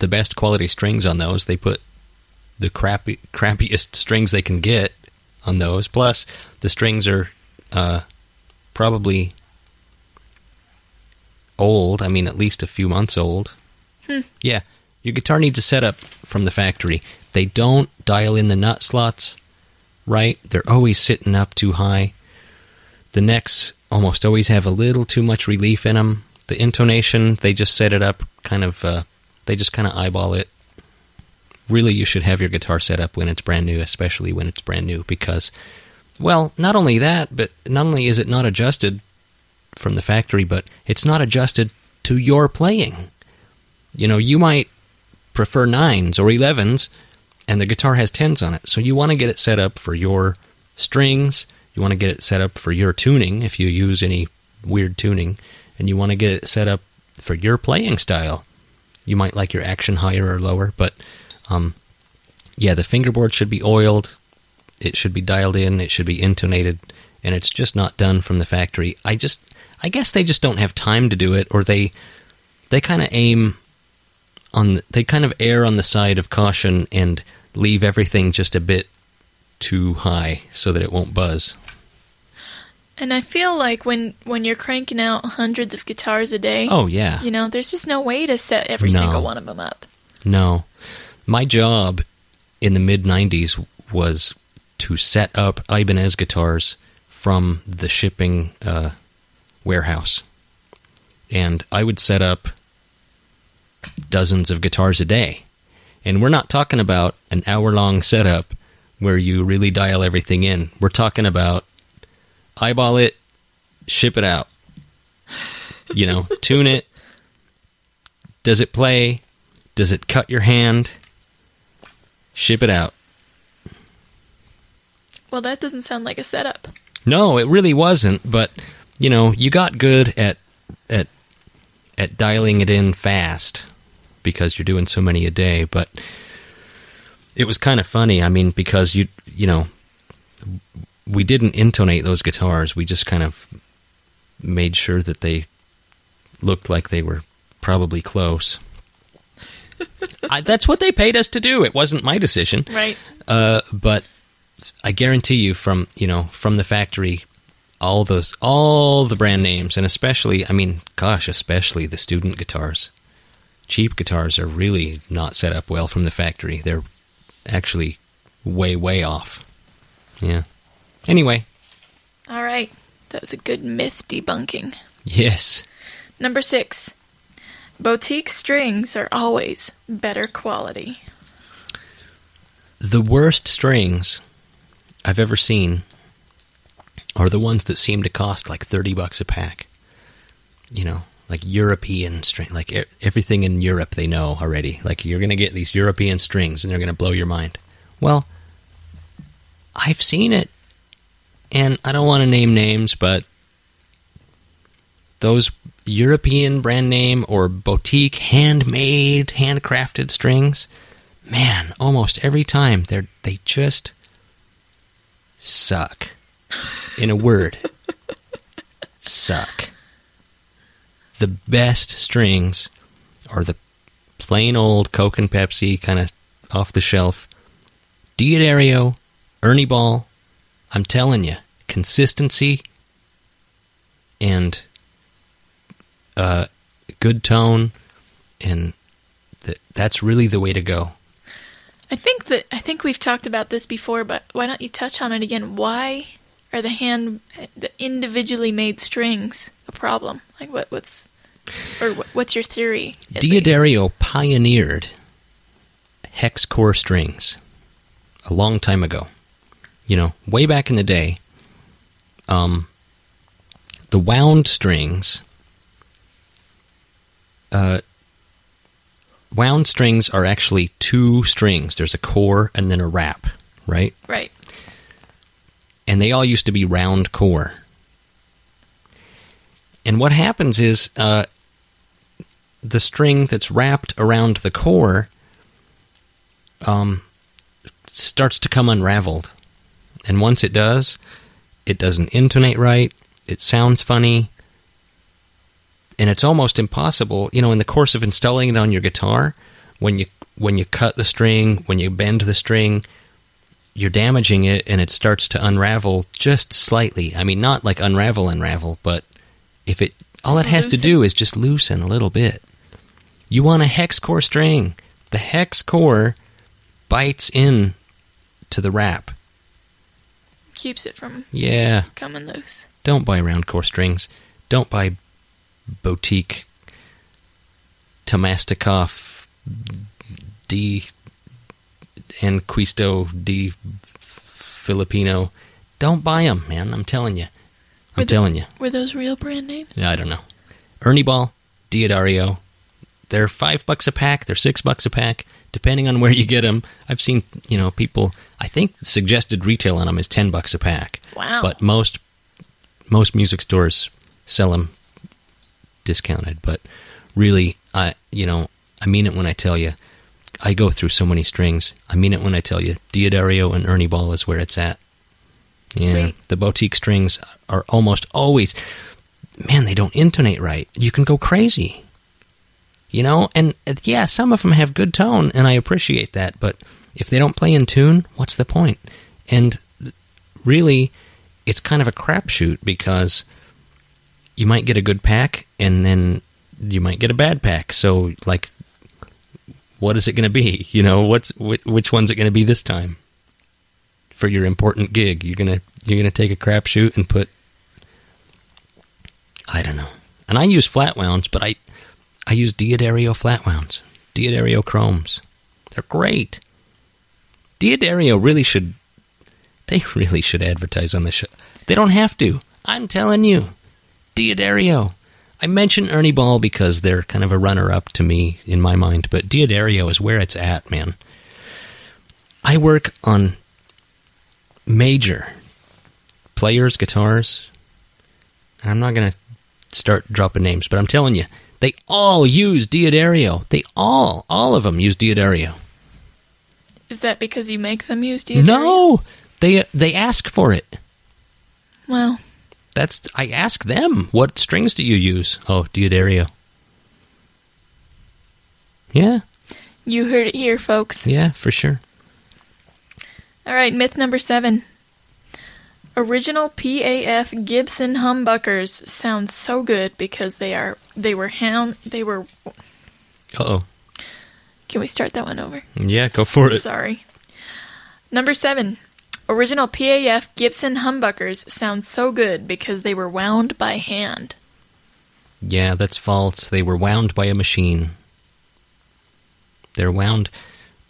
the best quality strings on those. They put the crappy, crappiest strings they can get on those. Plus, the strings are uh, probably old. I mean, at least a few months old. Yeah, your guitar needs a setup from the factory. They don't dial in the nut slots right. They're always sitting up too high. The necks almost always have a little too much relief in them. The intonation, they just set it up kind of, uh, they just kind of eyeball it. Really, you should have your guitar set up when it's brand new, especially when it's brand new, because, well, not only that, but not only is it not adjusted from the factory, but it's not adjusted to your playing. You know, you might prefer nines or elevens, and the guitar has tens on it. So you want to get it set up for your strings. You want to get it set up for your tuning if you use any weird tuning, and you want to get it set up for your playing style. You might like your action higher or lower, but um, yeah, the fingerboard should be oiled. It should be dialed in. It should be intonated, and it's just not done from the factory. I just, I guess they just don't have time to do it, or they, they kind of aim on the, they kind of err on the side of caution and leave everything just a bit too high so that it won't buzz. And I feel like when when you're cranking out hundreds of guitars a day, Oh yeah. you know, there's just no way to set every No. single one of them up. No. My job in the mid 90s was to set up Ibanez guitars from the shipping uh, warehouse. And I would set up dozens of guitars a day. And we're not talking about an hour long setup where you really dial everything in. We're talking about eyeball it, ship it out. You know, tune it. Does it play? Does it cut your hand? Ship it out. Well, that doesn't sound like a setup. No, it really wasn't, but you know, you got good at at at dialing it in fast because you're doing so many a day, but it was kind of funny. I mean, because you you know, we didn't intonate those guitars. We just kind of made sure that they looked like they were probably close. I, that's what they paid us to do. It wasn't my decision. Right. Uh, but I guarantee you, from you know, from the factory, all those, all the brand names, and especially, I mean, gosh, especially the student guitars. Cheap guitars are really not set up well from the factory. They're actually way, way off. Yeah. Anyway, All right. That was a good myth debunking. yes, Number six. Boutique strings are always better quality. the worst strings I've ever seen are the ones that seem to cost like 30 bucks a pack. You know, like European string, like everything in Europe they know already. Like you're going to get these European strings and they're going to blow your mind. Well, I've seen it and I don't want to name names, but those European brand name or boutique handmade, handcrafted strings, man, almost every time they're they just suck. In a word, suck. The best strings are the plain old Coke and Pepsi kind of off the shelf. D'Addario, Ernie Ball. I'm telling you, consistency and uh, good tone, and th- that's really the way to go. I think that I think we've talked about this before, but why don't you touch on it again? Why are the hand the individually made strings a problem? Like what what's or what, what's your theory? at least? Pioneered hex core strings a long time ago. You know, way back in the day, um, the wound strings, uh, wound strings are actually two strings. There's a core and then a wrap, right? Right. and they all used to be round core. And what happens is uh, the string that's wrapped around the core um, starts to come unraveled. And once it does, it doesn't intonate right, it sounds funny, and it's almost impossible, you know, in the course of installing it on your guitar, when you when you cut the string, when you bend the string, you're damaging it and it starts to unravel just slightly. I mean, not like unravel, unravel, but if it all Just it has to do is just loosen a little bit. You want a hex core string. The hex core bites in to the wrap. Keeps it from Yeah, coming loose. don't buy round core strings. Don't buy boutique Tomastikov D and Quisto D Filipino. Don't buy them, man. I'm telling you. I'm Were the- telling you. Were those real brand names? Yeah, I don't know. Ernie Ball, D'Addario. They're five bucks a pack. They're six bucks a pack, depending on where you get them. I've seen, you know, people. I think suggested retail on them is ten bucks a pack. Wow. But most most music stores sell them discounted. But really, I you know, I mean it when I tell you. I go through so many strings. I mean it when I tell you. D'Addario and Ernie Ball is where it's at. Yeah, Sweet. the boutique strings are almost always, man, they don't intonate right. You can go crazy. You know, and uh, yeah, some of them have good tone, and I appreciate that. But if they don't play in tune, what's the point? And really, it's kind of a crapshoot because you might get a good pack, and then you might get a bad pack. So, like, what is it going to be? You know, what's wh- which one's it going to be this time? For your important gig, you're gonna you're gonna take a crapshoot and put I don't know. And I use flat wounds, but I I use D'Addario flat wounds, D'Addario chromes. They're great. D'Addario really should they really should advertise on the show. They don't have to. I'm telling you. D'Addario. I mention Ernie Ball because they're kind of a runner up to me in my mind, but D'Addario is where it's at, man. I work on major players, guitars. I'm not going to start dropping names, but I'm telling you, they all use D'Addario. They all, all of them use D'Addario. Is that because you make them use D'Addario? No, they they ask for it. Well, That's I ask them, what strings do you use? Oh, D'Addario. Yeah, you heard it here, folks. yeah, for sure. All right, myth number seven. Original PAF Gibson humbuckers sound so good because they are they were hound they were. Uh oh. Can we start that one over? Yeah, go for it. Sorry. Number seven. Original PAF Gibson humbuckers sound so good because they were wound by hand. Yeah, that's false. They were wound by a machine. They're wound.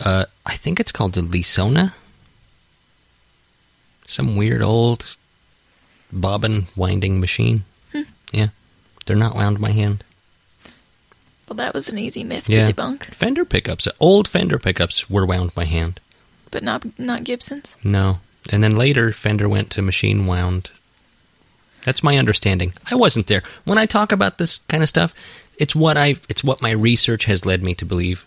Uh, I think it's called the Leesona. Some weird old bobbin winding machine. Yeah, they're not wound by hand. Well, that was an easy myth Yeah, to debunk, Fender pickups, old Fender pickups, were wound by hand. but not not Gibson's. No, and then later Fender went to machine wound. That's my understanding. I wasn't there when I talk about this kind of stuff. It's what I it's what my research has led me to believe,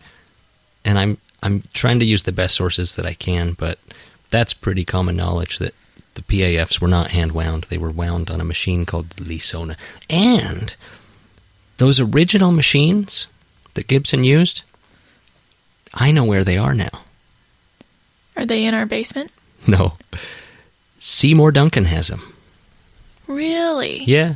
and I'm I'm trying to use the best sources that I can. But that's pretty common knowledge that the PAFs were not hand wound; they were wound on a machine called the Leesona. And those original machines that Gibson used, I know where they are now. Are they in our basement? No. Seymour Duncan has them. Really? Yeah.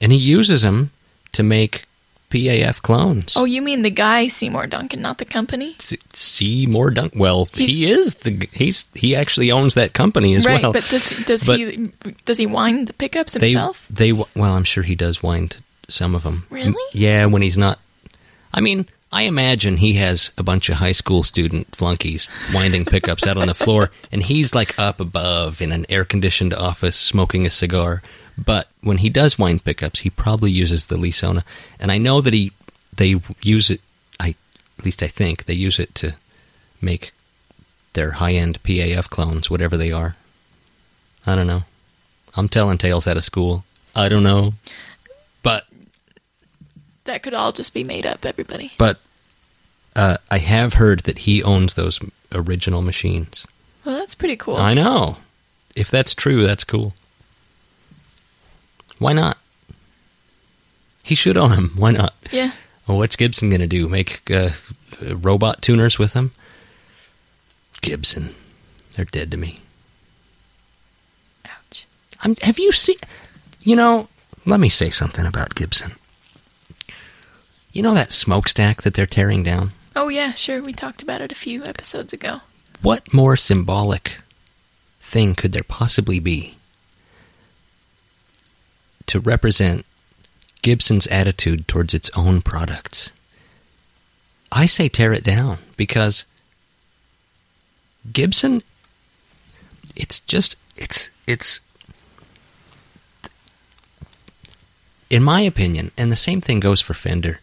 And he uses them to make PAF clones. Oh, you mean the guy Seymour Duncan, not the company? Seymour Duncan. Well, He's- he is the he's he actually owns that company as right, well. but does does But- he does he wind the pickups himself? they w- well, I'm sure he does wind some of them. Really? Yeah, when he's not. I mean, I imagine he has a bunch of high school student flunkies winding pickups out on the floor, and he's like up above in an air conditioned office smoking a cigar. But when he does wind pickups, he probably uses the Leesona, and I know that he they use it. I at least I think they use it to make their high end PAF clones, whatever they are. I don't know. I'm telling tales out of school. I don't know. But That could all just be made up, everybody. but uh, I have heard that he owns those original machines. Well, that's pretty cool. I know. If that's true, that's cool. Why not? He should own them. Why not? yeah. Well, what's Gibson going to do? Make uh, robot tuners with them? Gibson. They're dead to me. Ouch. I'm, have you seen? You know, let me say something about Gibson. You know that smokestack that they're tearing down? Oh yeah, sure. We talked about it a few episodes ago. What more symbolic thing could there possibly be to represent Gibson's attitude towards its own products? I say tear it down because Gibson it's just it's it's in my opinion and the same thing goes for Fender.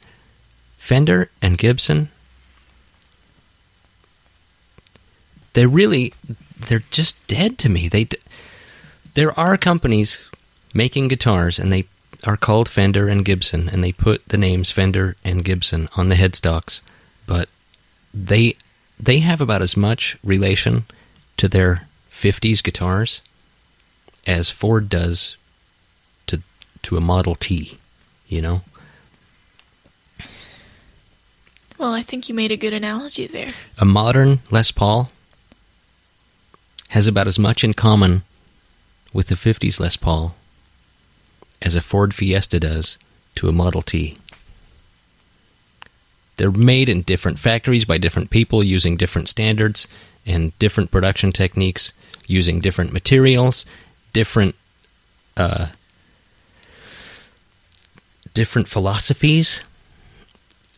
Fender and Gibson they're really they're just dead to me. They there are companies making guitars and they are called Fender and Gibson and they put the names Fender and Gibson on the headstocks, but they they have about as much relation to their 50s guitars as Ford does to to a Model T, you know? Well, I think you made a good analogy there. A modern Les Paul has about as much in common with the 50s Les Paul as a Ford Fiesta does to a Model T. They're made in different factories by different people using different standards and different production techniques, using different materials, different uh, different philosophies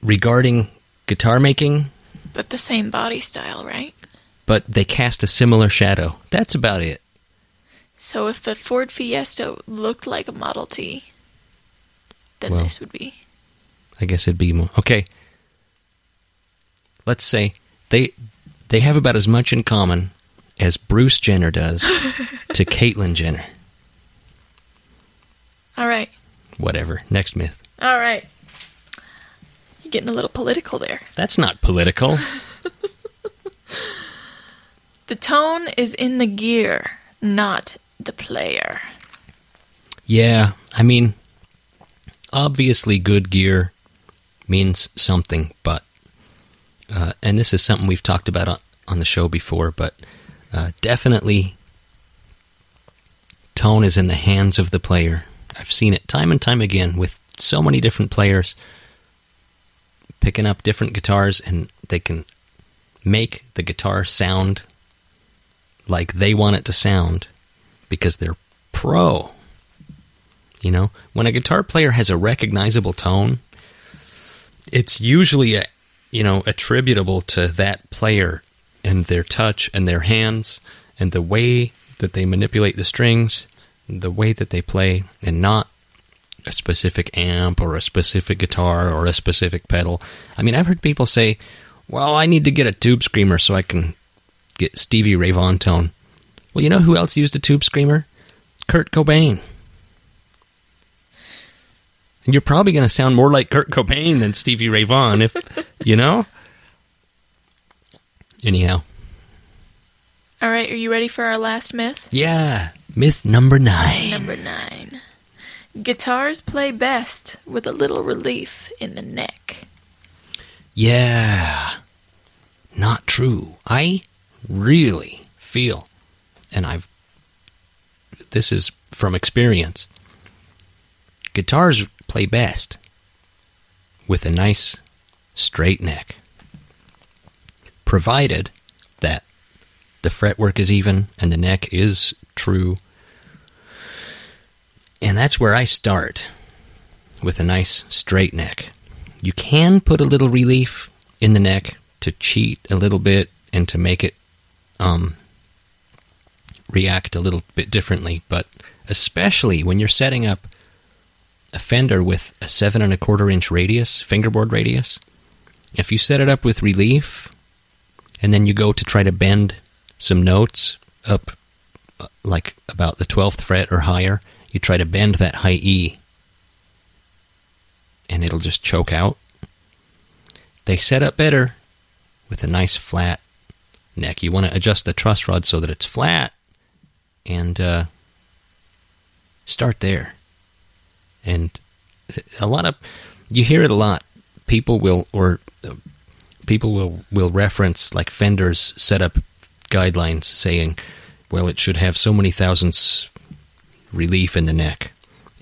regarding guitar making, But the same body style, right? but they cast a similar shadow. That's about it. So if the Ford Fiesta looked like a Model T, then Well. this would be. I guess it'd be more okay. Let's say they they have about as much in common as Bruce Jenner does to Caitlyn Jenner. All right. Whatever. Next myth. All right. Getting a little political there. That's not political. The tone is in the gear, not the player. yeah, I mean, obviously, good gear means something, but uh, and this is something we've talked about on, on the show before, but uh, definitely, tone is in the hands of the player. I've seen it time and time again with so many different players picking up different guitars, and they can make the guitar sound like they want it to sound because they're pro. You know, when a guitar player has a recognizable tone, it's usually a, you know attributable to that player and their touch and their hands and the way that they manipulate the strings, the way that they play, and not a specific amp or a specific guitar or a specific pedal. I mean, I've heard people say, "Well, I need to get a tube screamer so I can get Stevie Ray Vaughan tone." Well, you know who else used a tube screamer? Kurt Cobain. And you're probably going to sound more like Kurt Cobain than Stevie Ray Vaughan if, you know? Anyhow. All right, are you ready for our last myth? Yeah. Myth number nine. Number nine. Guitars play best with a little relief in the neck. Yeah. Not true. I really feel, and I've, this is from experience, guitars play best with a nice straight neck. Provided that the fretwork is even and the neck is true. And that's where I start with a nice straight neck. You can put a little relief in the neck to cheat a little bit and to make it um, react a little bit differently, but especially when you're setting up a fender with a seven and a quarter inch radius, fingerboard radius, if you set it up with relief and then you go to try to bend some notes up uh, like about the 12th fret or higher, you try to bend that high E and it'll just choke out. They set up better with a nice flat neck. You want to adjust the truss rod so that it's flat and uh, start there. And a lot of you hear it a lot. People will or uh, people will will reference like Fender's setup guidelines saying, well, it should have so many thousandths relief in the neck.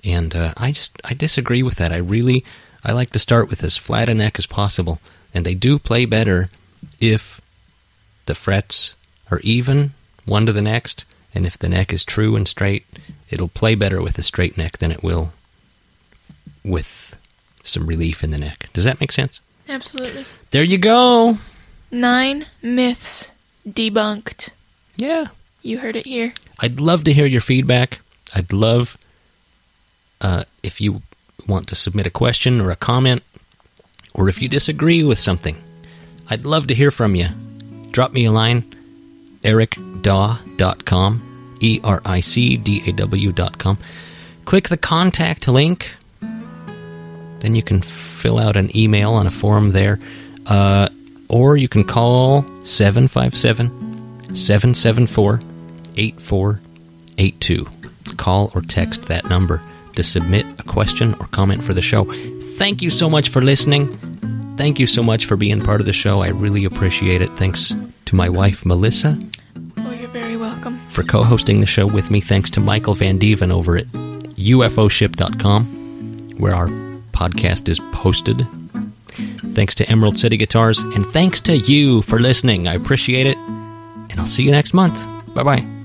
And uh, I just I disagree with that. I really I like to start with as flat a neck as possible, and they do play better if the frets are even one to the next, and if the neck is true and straight, it'll play better with a straight neck than it will with some relief in the neck. Does that make sense? Absolutely. There you go. Nine myths debunked. Yeah. You heard it here. I'd love to hear your feedback. I'd love uh, if you want to submit a question or a comment, or if you disagree with something. I'd love to hear from you. Drop me a line, ericdaw.com, E R I C D A W.com. Click the contact link. Then you can fill out an email on a form there. Uh, or you can call 757 774 8482. Call or text that number to submit a question or comment for the show. Thank you so much for listening. thank you so much for being part of the show. I really appreciate it. Thanks to my wife, Melissa, Oh, you're very welcome. for co hosting the show with me. Thanks to Michael Van Deven over at UFOship.com, where our podcast is posted. Thanks to Emerald City Guitars, and thanks to you for listening. I appreciate it, and I'll see you next month. Bye bye.